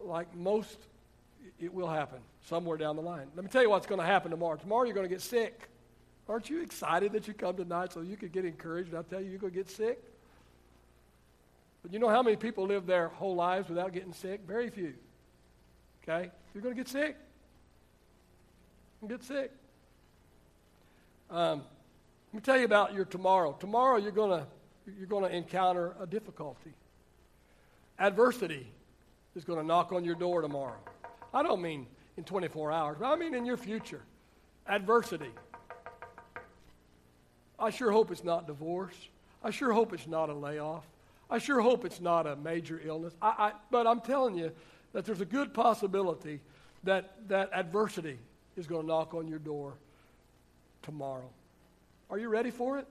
like most, it will happen somewhere down the line. Let me tell you what's going to happen tomorrow. Tomorrow you're going to get sick. Aren't you excited that you come tonight so you could get encouraged? I'll tell you, you're going to get sick. But you know how many people live their whole lives without getting sick? Very few. Okay? You're going to get sick. Get sick. Um, let me tell you about your tomorrow. Tomorrow you're going to you're going to encounter a difficulty. Adversity is going to knock on your door tomorrow. I don't mean in 24 hours, but I mean in your future. Adversity. I sure hope it's not divorce. I sure hope it's not a layoff. I sure hope it's not a major illness. I, I, but I'm telling you that there's a good possibility that that adversity is going to knock on your door tomorrow. Are you ready for it?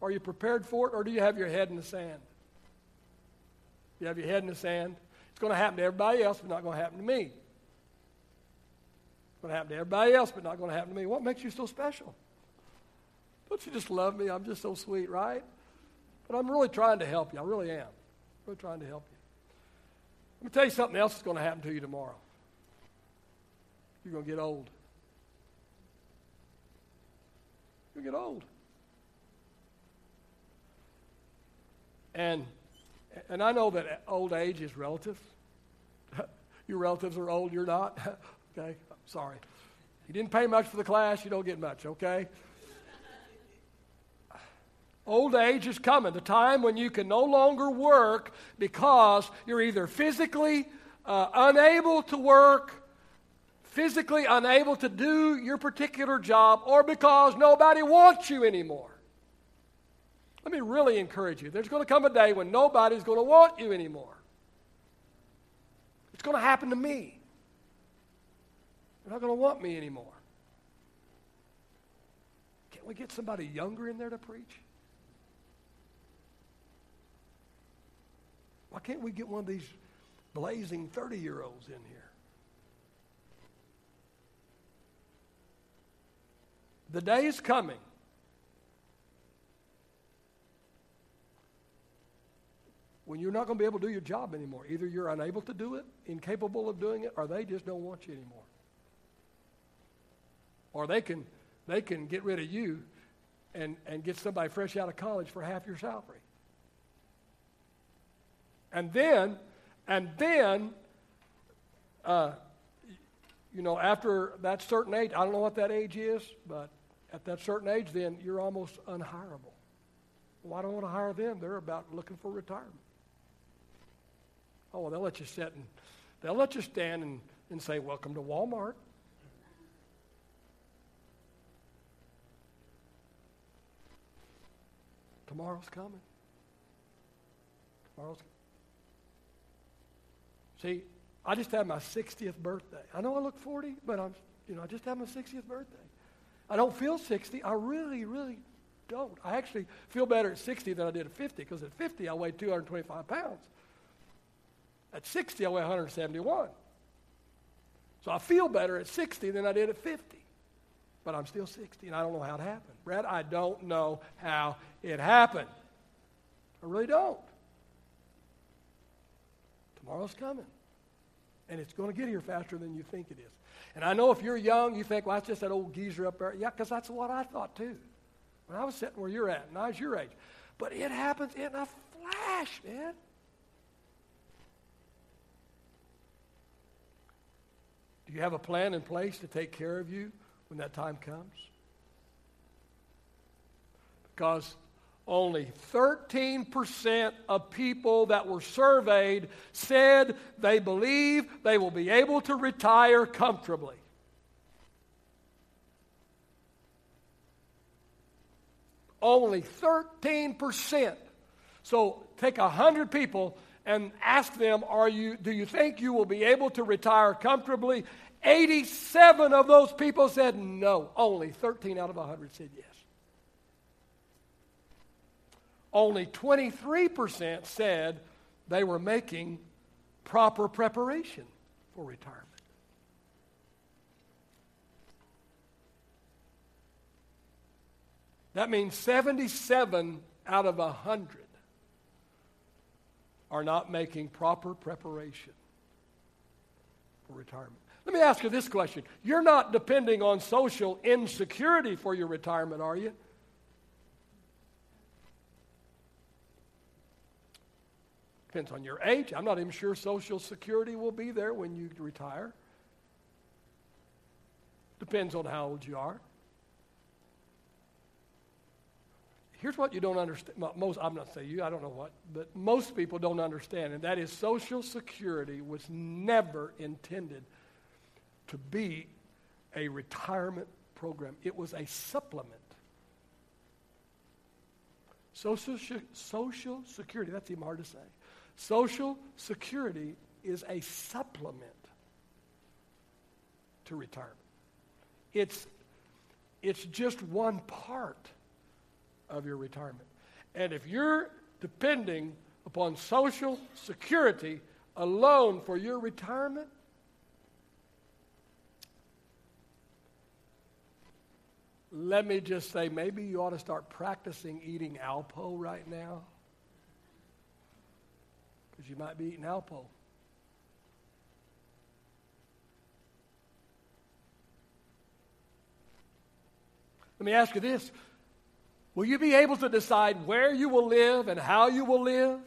Are you prepared for it, or do you have your head in the sand? You have your head in the sand. It's going to happen to everybody else, but not going to happen to me. It's going to happen to everybody else, but not going to happen to me. What makes you so special? Don't you just love me? I'm just so sweet, right? But I'm really trying to help you. I really am. I'm really trying to help you. Let me tell you something else that's going to happen to you tomorrow. You're going to get old. To get old. And, and I know that old age is relative. [LAUGHS] Your relatives are old, you're not. [LAUGHS] okay, sorry. You didn't pay much for the class, you don't get much, okay? Old age is coming, the time when you can no longer work because you're either physically uh, unable to work, physically unable to do your particular job, or because nobody wants you anymore. Let me really encourage you. There's going to come a day when nobody's going to want you anymore. It's going to happen to me. They're not going to want me anymore. Can't we get somebody younger in there to preach? Why can't we get one of these blazing 30 year olds in here? The day is coming. When you're not going to be able to do your job anymore. Either you're unable to do it, incapable of doing it, or they just don't want you anymore. Or they can, they can get rid of you and, and get somebody fresh out of college for half your salary. And then, and then, uh, you know, after that certain age, I don't know what that age is, but at that certain age, then you're almost unhirable. Well, I don't want to hire them. They're about looking for retirement. Oh, well, they'll let you sit and they'll let you stand and, and say, Welcome to Walmart. Tomorrow's coming. Tomorrow's coming. See, I just had my 60th birthday. I know I look 40, but I'm, you know, I just had my 60th birthday. I don't feel 60. I really, really don't. I actually feel better at 60 than I did at 50 because at 50 I weighed 225 pounds. At 60 I weigh 171. So I feel better at 60 than I did at 50. But I'm still 60 and I don't know how it happened. Brad, I don't know how it happened. I really don't. Tomorrow's coming. And it's going to get here faster than you think it is. And I know if you're young, you think, well, that's just that old geezer up there. Yeah, because that's what I thought too. When I was sitting where you're at, and I was your age. But it happens in a flash, man. Do you have a plan in place to take care of you when that time comes? Because only 13% of people that were surveyed said they believe they will be able to retire comfortably. Only 13%. So take 100 people and ask them, are you, do you think you will be able to retire comfortably? 87 of those people said no. Only 13 out of 100 said yes. Only 23% said they were making proper preparation for retirement. That means 77 out of 100 are not making proper preparation for retirement. Let me ask you this question. You're not depending on social insecurity for your retirement, are you? Depends on your age. I'm not even sure Social Security will be there when you retire. Depends on how old you are. Here's what you don't understand. Most, I'm not saying you, I don't know what, but most people don't understand, and that is Social Security was never intended to be a retirement program, it was a supplement. Social, social Security, that's even hard to say. Social Security is a supplement to retirement. It's, it's just one part of your retirement. And if you're depending upon Social Security alone for your retirement, let me just say maybe you ought to start practicing eating Alpo right now you might be eating Alpo. Let me ask you this Will you be able to decide where you will live and how you will live?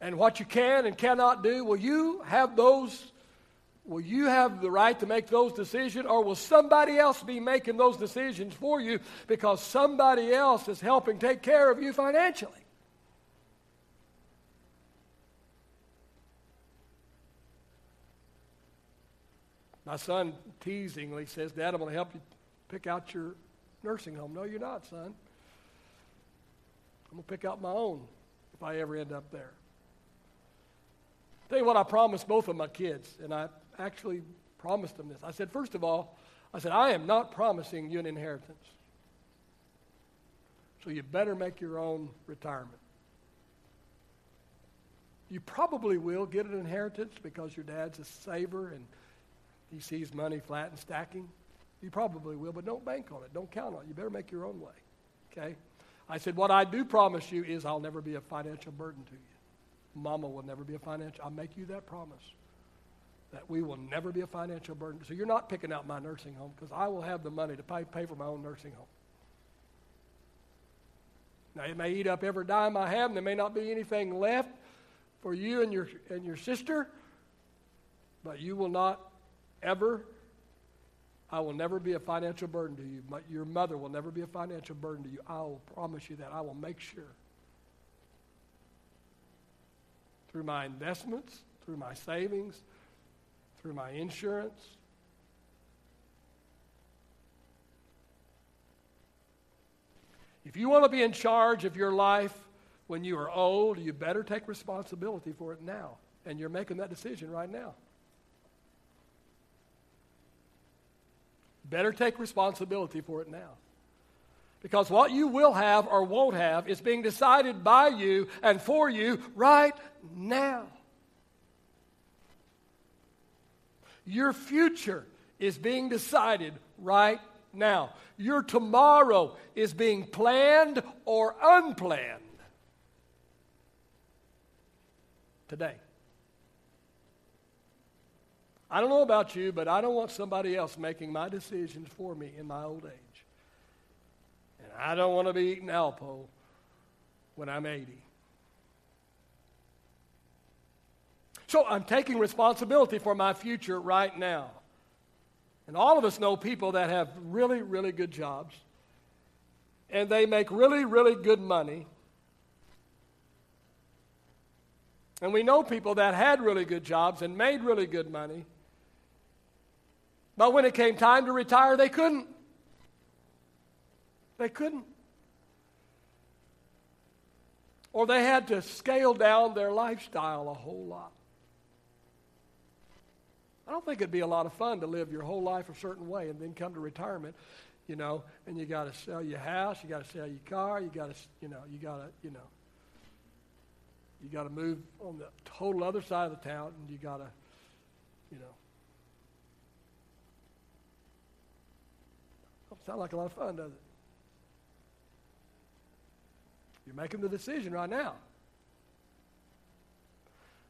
And what you can and cannot do? Will you have those? Will you have the right to make those decisions, or will somebody else be making those decisions for you because somebody else is helping take care of you financially? My son teasingly says, Dad, I'm going to help you pick out your nursing home. No, you're not, son. I'm going to pick out my own if I ever end up there. Tell you what, I promised both of my kids, and I actually promised them this. I said, first of all, I said, I am not promising you an inheritance. So you better make your own retirement. You probably will get an inheritance because your dad's a saver and he sees money flat and stacking. You probably will, but don't bank on it. Don't count on it. You better make your own way. Okay? I said, What I do promise you is I'll never be a financial burden to you. Mama will never be a financial. I'll make you that promise. That we will never be a financial burden. So you're not picking out my nursing home because I will have the money to pay, pay for my own nursing home. Now, it may eat up every dime I have, and there may not be anything left for you and your, and your sister, but you will not ever, I will never be a financial burden to you. Your mother will never be a financial burden to you. I will promise you that. I will make sure. Through my investments, through my savings, through my insurance. If you want to be in charge of your life when you are old, you better take responsibility for it now. And you're making that decision right now. Better take responsibility for it now. Because what you will have or won't have is being decided by you and for you right now. Your future is being decided right now. Your tomorrow is being planned or unplanned today. I don't know about you, but I don't want somebody else making my decisions for me in my old age. And I don't want to be eating Alpo when I'm 80. So I'm taking responsibility for my future right now. And all of us know people that have really, really good jobs. And they make really, really good money. And we know people that had really good jobs and made really good money but when it came time to retire, they couldn't. They couldn't. Or they had to scale down their lifestyle a whole lot. I don't think it'd be a lot of fun to live your whole life a certain way and then come to retirement, you know, and you got to sell your house, you got to sell your car, you got to, you know, you got to, you know, you got to move on the total other side of the town, and you got to, you know. Sound like a lot of fun, does it? You're making the decision right now.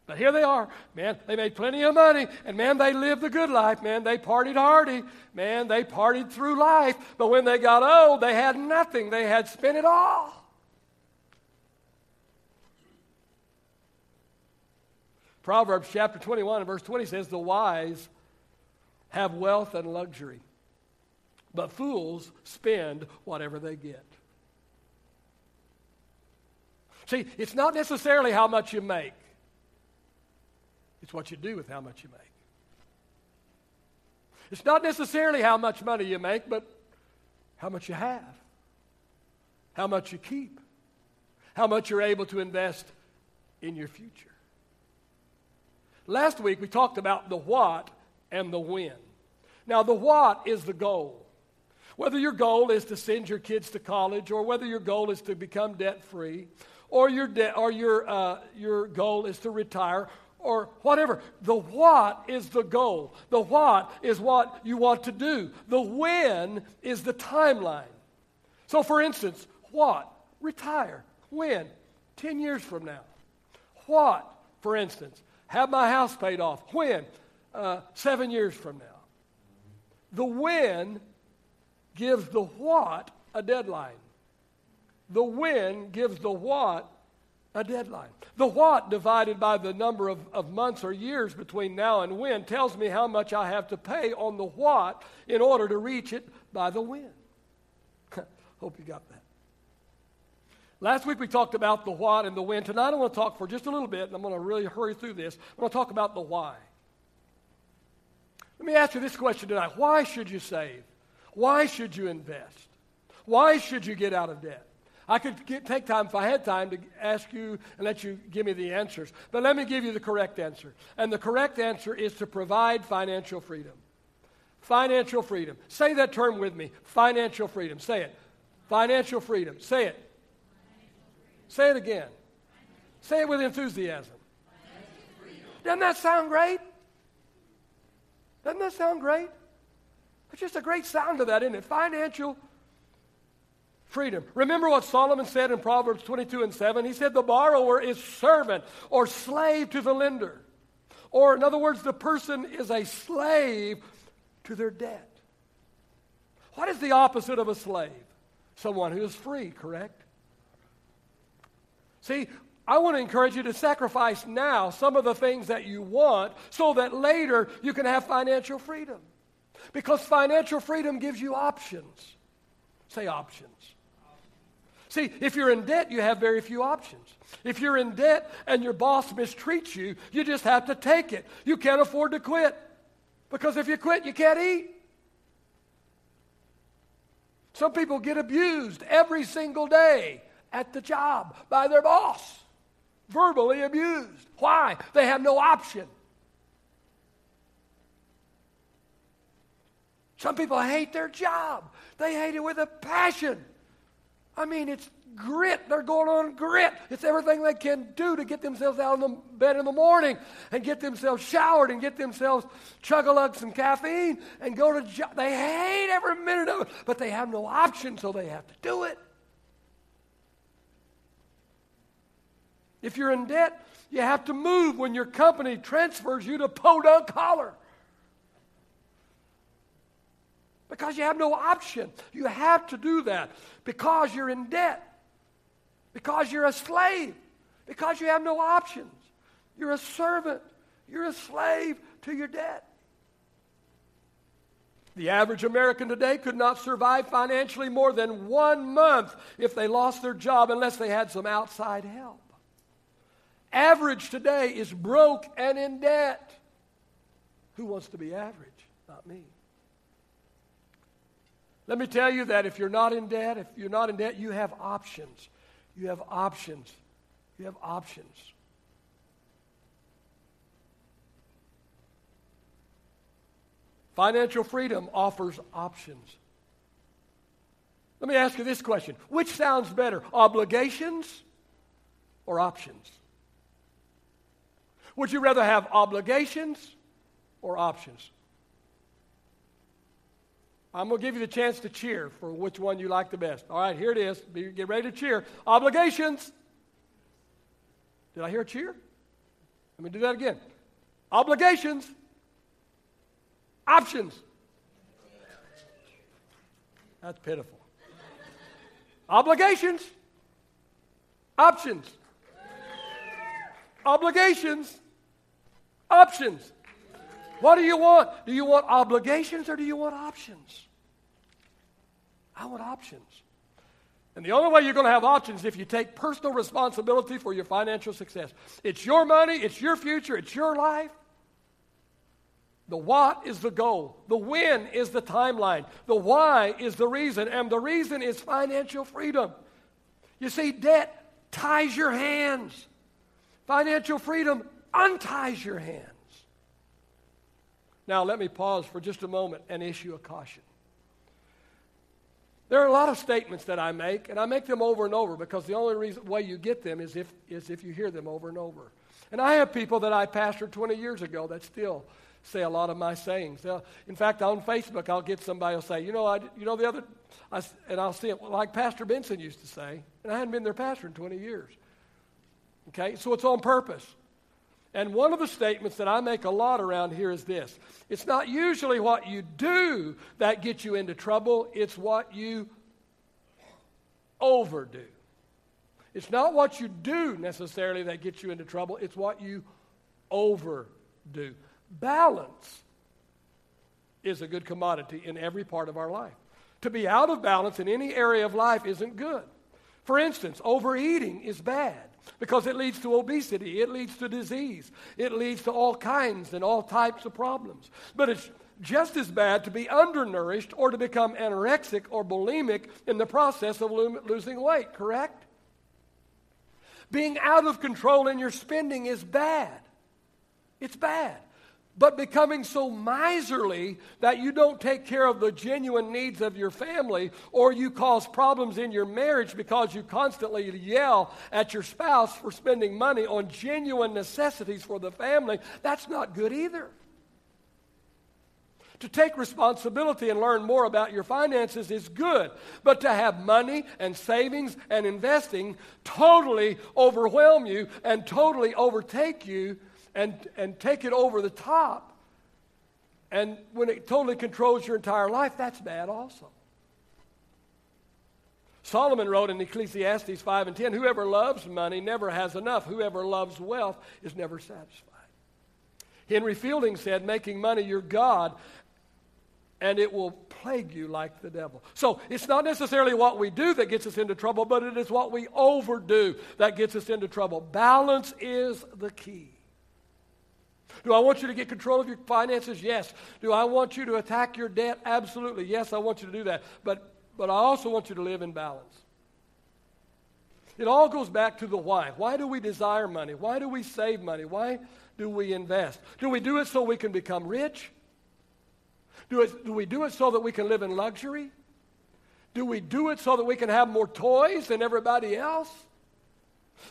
But here they are. Man, they made plenty of money. And man, they lived the good life. Man, they partied hardy. Man, they partied through life. But when they got old, they had nothing. They had spent it all. Proverbs chapter 21 and verse 20 says, The wise have wealth and luxury, but fools spend whatever they get. See, it's not necessarily how much you make. It's what you do with how much you make. It's not necessarily how much money you make, but how much you have, how much you keep, how much you're able to invest in your future. Last week we talked about the what and the when. Now, the what is the goal. Whether your goal is to send your kids to college, or whether your goal is to become debt free, or your, de- or your, uh, your goal is to retire, or whatever. The what is the goal. The what is what you want to do. The when is the timeline. So, for instance, what? Retire. When? 10 years from now. What, for instance? Have my house paid off. When? Uh, seven years from now. The when gives the what a deadline. The when gives the what a deadline. The what divided by the number of, of months or years between now and when tells me how much I have to pay on the what in order to reach it by the when. [LAUGHS] Hope you got that. Last week we talked about the what and the when. Tonight I want to talk for just a little bit, and I'm going to really hurry through this. I want to talk about the why. Let me ask you this question tonight Why should you save? Why should you invest? Why should you get out of debt? I could get, take time, if I had time, to ask you and let you give me the answers. But let me give you the correct answer. And the correct answer is to provide financial freedom. Financial freedom. Say that term with me financial freedom. Say it. Financial freedom. Say it. Say it again. Say it with enthusiasm. Doesn't that sound great? Doesn't that sound great? It's just a great sound to that, isn't it? Financial freedom. Remember what Solomon said in Proverbs 22 and 7? He said, The borrower is servant or slave to the lender. Or, in other words, the person is a slave to their debt. What is the opposite of a slave? Someone who is free, correct? See, I want to encourage you to sacrifice now some of the things that you want so that later you can have financial freedom. Because financial freedom gives you options. Say options. See, if you're in debt, you have very few options. If you're in debt and your boss mistreats you, you just have to take it. You can't afford to quit. Because if you quit, you can't eat. Some people get abused every single day at the job by their boss, verbally abused. Why? They have no option. Some people hate their job, they hate it with a passion. I mean, it's grit. They're going on grit. It's everything they can do to get themselves out of the bed in the morning and get themselves showered and get themselves chug a lug some caffeine and go to job. They hate every minute of it, but they have no option, so they have to do it. If you're in debt, you have to move when your company transfers you to Podunk Holler. Because you have no option. You have to do that because you're in debt, because you're a slave, because you have no options. You're a servant, you're a slave to your debt. The average American today could not survive financially more than one month if they lost their job unless they had some outside help. Average today is broke and in debt. Who wants to be average? Not me. Let me tell you that if you're not in debt, if you're not in debt, you have options. You have options. You have options. Financial freedom offers options. Let me ask you this question Which sounds better, obligations or options? Would you rather have obligations or options? I'm going to give you the chance to cheer for which one you like the best. All right, here it is. Get ready to cheer. Obligations. Did I hear a cheer? Let me do that again. Obligations. Options. That's pitiful. Obligations. Options. Obligations. Options. What do you want? Do you want obligations or do you want options? I want options. And the only way you're going to have options is if you take personal responsibility for your financial success. It's your money, it's your future, it's your life. The what is the goal. The when is the timeline. The why is the reason. And the reason is financial freedom. You see, debt ties your hands, financial freedom unties your hands. Now, let me pause for just a moment and issue a caution. There are a lot of statements that I make, and I make them over and over because the only reason, way you get them is if, is if you hear them over and over. And I have people that I pastored 20 years ago that still say a lot of my sayings. They'll, in fact, on Facebook, I'll get somebody will say, you know, I, you know the other, I, and I'll see it like Pastor Benson used to say, and I hadn't been their pastor in 20 years. Okay, so it's on purpose. And one of the statements that I make a lot around here is this it's not usually what you do that gets you into trouble, it's what you overdo. It's not what you do necessarily that gets you into trouble, it's what you overdo. Balance is a good commodity in every part of our life. To be out of balance in any area of life isn't good. For instance, overeating is bad because it leads to obesity, it leads to disease, it leads to all kinds and all types of problems. But it's just as bad to be undernourished or to become anorexic or bulimic in the process of lo- losing weight, correct? Being out of control in your spending is bad. It's bad but becoming so miserly that you don't take care of the genuine needs of your family, or you cause problems in your marriage because you constantly yell at your spouse for spending money on genuine necessities for the family, that's not good either. To take responsibility and learn more about your finances is good, but to have money and savings and investing totally overwhelm you and totally overtake you and, and take it over the top, and when it totally controls your entire life, that's bad also. Solomon wrote in Ecclesiastes 5 and 10 Whoever loves money never has enough. Whoever loves wealth is never satisfied. Henry Fielding said, Making money your God, and it will plague you like the devil. So it's not necessarily what we do that gets us into trouble, but it is what we overdo that gets us into trouble. Balance is the key. Do I want you to get control of your finances? Yes. Do I want you to attack your debt? Absolutely. Yes, I want you to do that. But, but I also want you to live in balance. It all goes back to the why. Why do we desire money? Why do we save money? Why do we invest? Do we do it so we can become rich? Do, it, do we do it so that we can live in luxury? Do we do it so that we can have more toys than everybody else?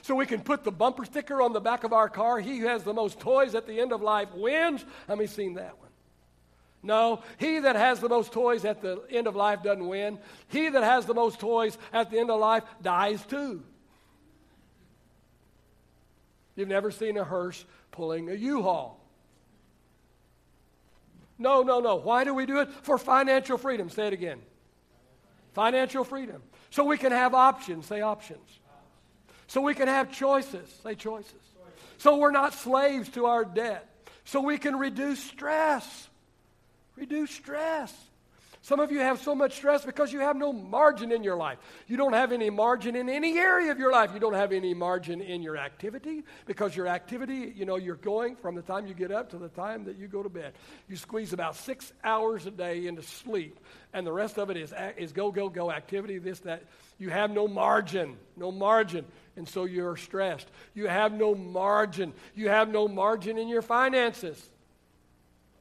So we can put the bumper sticker on the back of our car. He who has the most toys at the end of life wins. Have you seen that one? No, he that has the most toys at the end of life doesn't win. He that has the most toys at the end of life dies too. You've never seen a hearse pulling a U-Haul. No, no, no. Why do we do it? For financial freedom. Say it again. Financial freedom. So we can have options. Say options. So we can have choices. Say choices. So we're not slaves to our debt. So we can reduce stress. Reduce stress. Some of you have so much stress because you have no margin in your life. You don't have any margin in any area of your life. You don't have any margin in your activity because your activity, you know, you're going from the time you get up to the time that you go to bed. You squeeze about six hours a day into sleep, and the rest of it is, is go, go, go activity, this, that. You have no margin, no margin, and so you're stressed. You have no margin. You have no margin in your finances,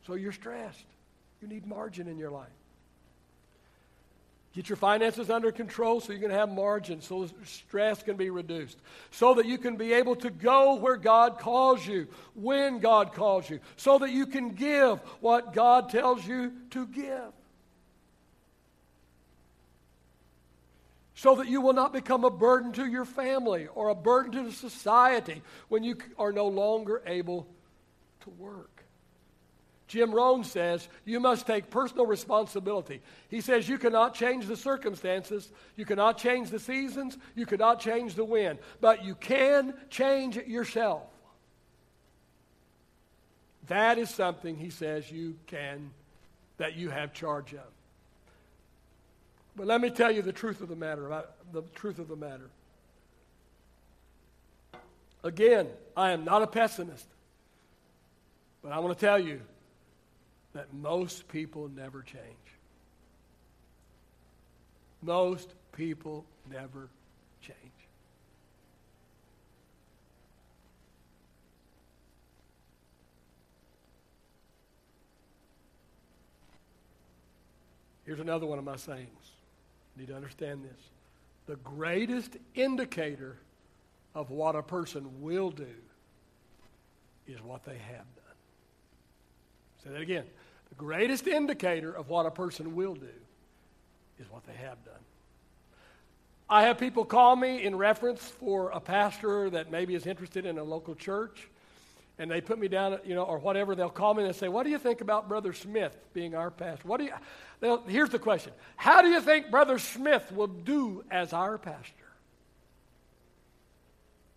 so you're stressed. You need margin in your life. Get your finances under control so you can have margin, so stress can be reduced, so that you can be able to go where God calls you, when God calls you, so that you can give what God tells you to give. So that you will not become a burden to your family or a burden to society when you are no longer able to work. Jim Rohn says you must take personal responsibility. He says you cannot change the circumstances, you cannot change the seasons, you cannot change the wind, but you can change yourself. That is something he says you can, that you have charge of. But let me tell you the truth of the matter. Uh, the truth of the matter. Again, I am not a pessimist, but I want to tell you that most people never change. Most people never change. Here's another one of my sayings. You need to understand this. The greatest indicator of what a person will do is what they have done. Say that again. The greatest indicator of what a person will do is what they have done. I have people call me in reference for a pastor that maybe is interested in a local church, and they put me down, you know, or whatever. They'll call me and say, "What do you think about Brother Smith being our pastor?" What do you? Here's the question: How do you think Brother Smith will do as our pastor?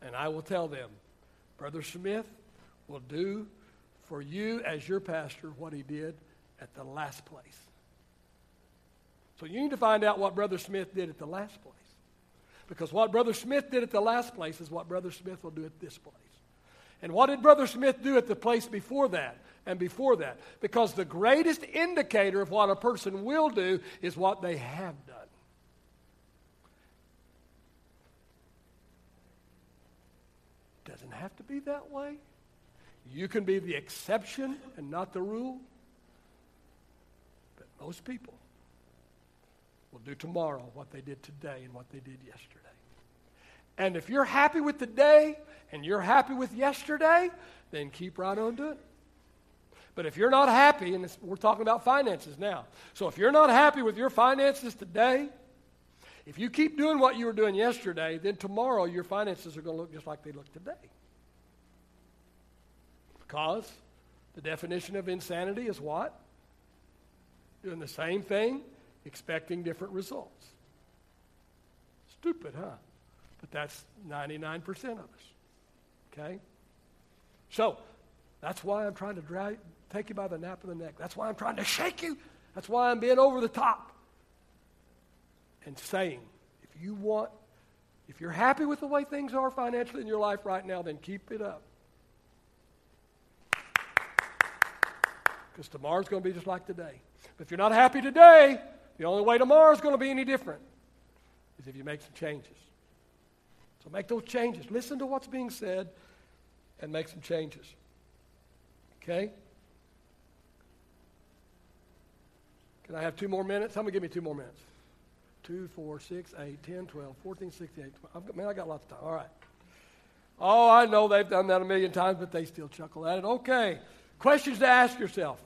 And I will tell them, Brother Smith will do for you as your pastor what he did at the last place. So you need to find out what Brother Smith did at the last place. Because what Brother Smith did at the last place is what Brother Smith will do at this place. And what did Brother Smith do at the place before that and before that? Because the greatest indicator of what a person will do is what they have done. Doesn't have to be that way. You can be the exception and not the rule. Most people will do tomorrow what they did today and what they did yesterday. And if you're happy with today and you're happy with yesterday, then keep right on doing it. But if you're not happy, and we're talking about finances now, so if you're not happy with your finances today, if you keep doing what you were doing yesterday, then tomorrow your finances are going to look just like they look today. Because the definition of insanity is what? Doing the same thing, expecting different results. Stupid, huh? But that's 99% of us. Okay? So, that's why I'm trying to drag, take you by the nape of the neck. That's why I'm trying to shake you. That's why I'm being over the top and saying, if you want, if you're happy with the way things are financially in your life right now, then keep it up. because tomorrow's going to be just like today. But if you're not happy today, the only way tomorrow is going to be any different is if you make some changes. So make those changes. Listen to what's being said and make some changes. Okay? Can I have two more minutes? Many give me two more minutes? Two, four, six, eight, 10, 12, 14, 16, 18. 12. Man, I got lots of time. All right. Oh, I know they've done that a million times, but they still chuckle at it. Okay. Questions to ask yourself.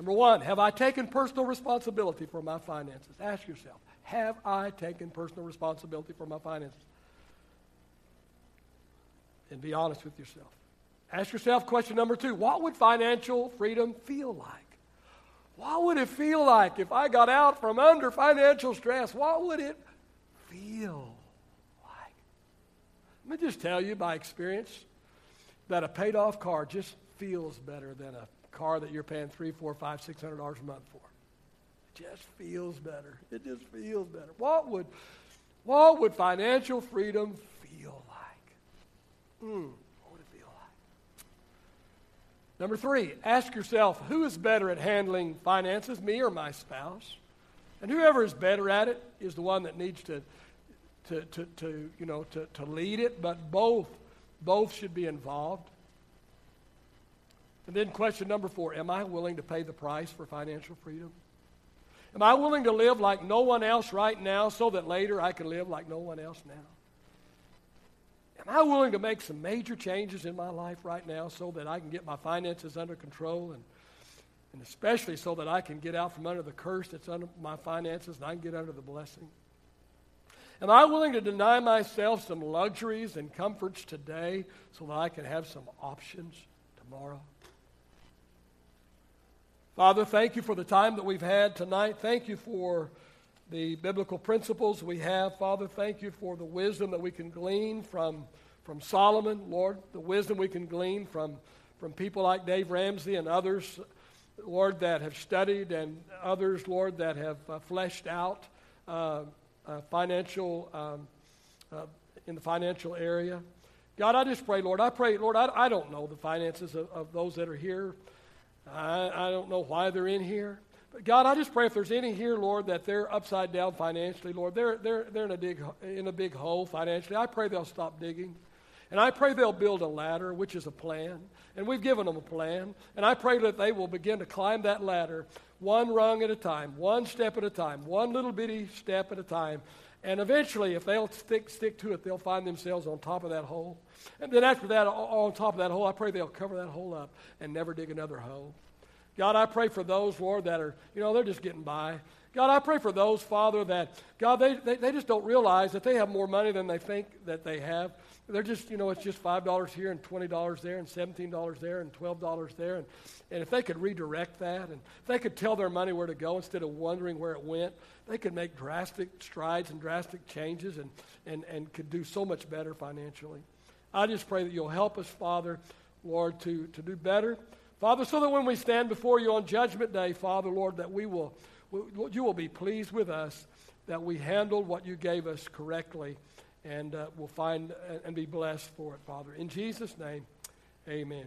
Number one, have I taken personal responsibility for my finances? Ask yourself, have I taken personal responsibility for my finances? And be honest with yourself. Ask yourself question number two what would financial freedom feel like? What would it feel like if I got out from under financial stress? What would it feel like? Let me just tell you by experience that a paid off car just feels better than a car that you're paying three, four, five, six hundred dollars a month for. It just feels better. It just feels better. What would, what would financial freedom feel like? Hmm, what would it feel like? Number three, ask yourself who is better at handling finances, me or my spouse? And whoever is better at it is the one that needs to, to, to, to you know, to, to lead it, but both, both should be involved. And then question number four Am I willing to pay the price for financial freedom? Am I willing to live like no one else right now so that later I can live like no one else now? Am I willing to make some major changes in my life right now so that I can get my finances under control and, and especially so that I can get out from under the curse that's under my finances and I can get under the blessing? Am I willing to deny myself some luxuries and comforts today so that I can have some options tomorrow? Father, thank you for the time that we've had tonight. Thank you for the biblical principles we have. Father, thank you for the wisdom that we can glean from, from Solomon, Lord, the wisdom we can glean from, from people like Dave Ramsey and others, Lord, that have studied, and others, Lord, that have uh, fleshed out uh, uh, financial, um, uh, in the financial area. God, I just pray, Lord, I pray, Lord, I, I don't know the finances of, of those that are here. I, I don't know why they're in here. But God, I just pray if there's any here, Lord, that they're upside down financially, Lord, they're, they're, they're in, a big, in a big hole financially. I pray they'll stop digging. And I pray they'll build a ladder, which is a plan. And we've given them a plan. And I pray that they will begin to climb that ladder one rung at a time, one step at a time, one little bitty step at a time. And eventually, if they'll stick, stick to it, they'll find themselves on top of that hole. And then after that, on top of that hole, I pray they'll cover that hole up and never dig another hole. God, I pray for those, Lord, that are, you know, they're just getting by. God, I pray for those, Father, that, God, they, they, they just don't realize that they have more money than they think that they have. They're just, you know, it's just $5 here and $20 there and $17 there and $12 there. And, and if they could redirect that and if they could tell their money where to go instead of wondering where it went, they could make drastic strides and drastic changes and, and, and could do so much better financially. I just pray that you'll help us, Father, Lord, to, to do better. Father, so that when we stand before you on Judgment Day, Father, Lord, that we will, you will be pleased with us that we handled what you gave us correctly and uh, will find and be blessed for it, Father. In Jesus' name, amen.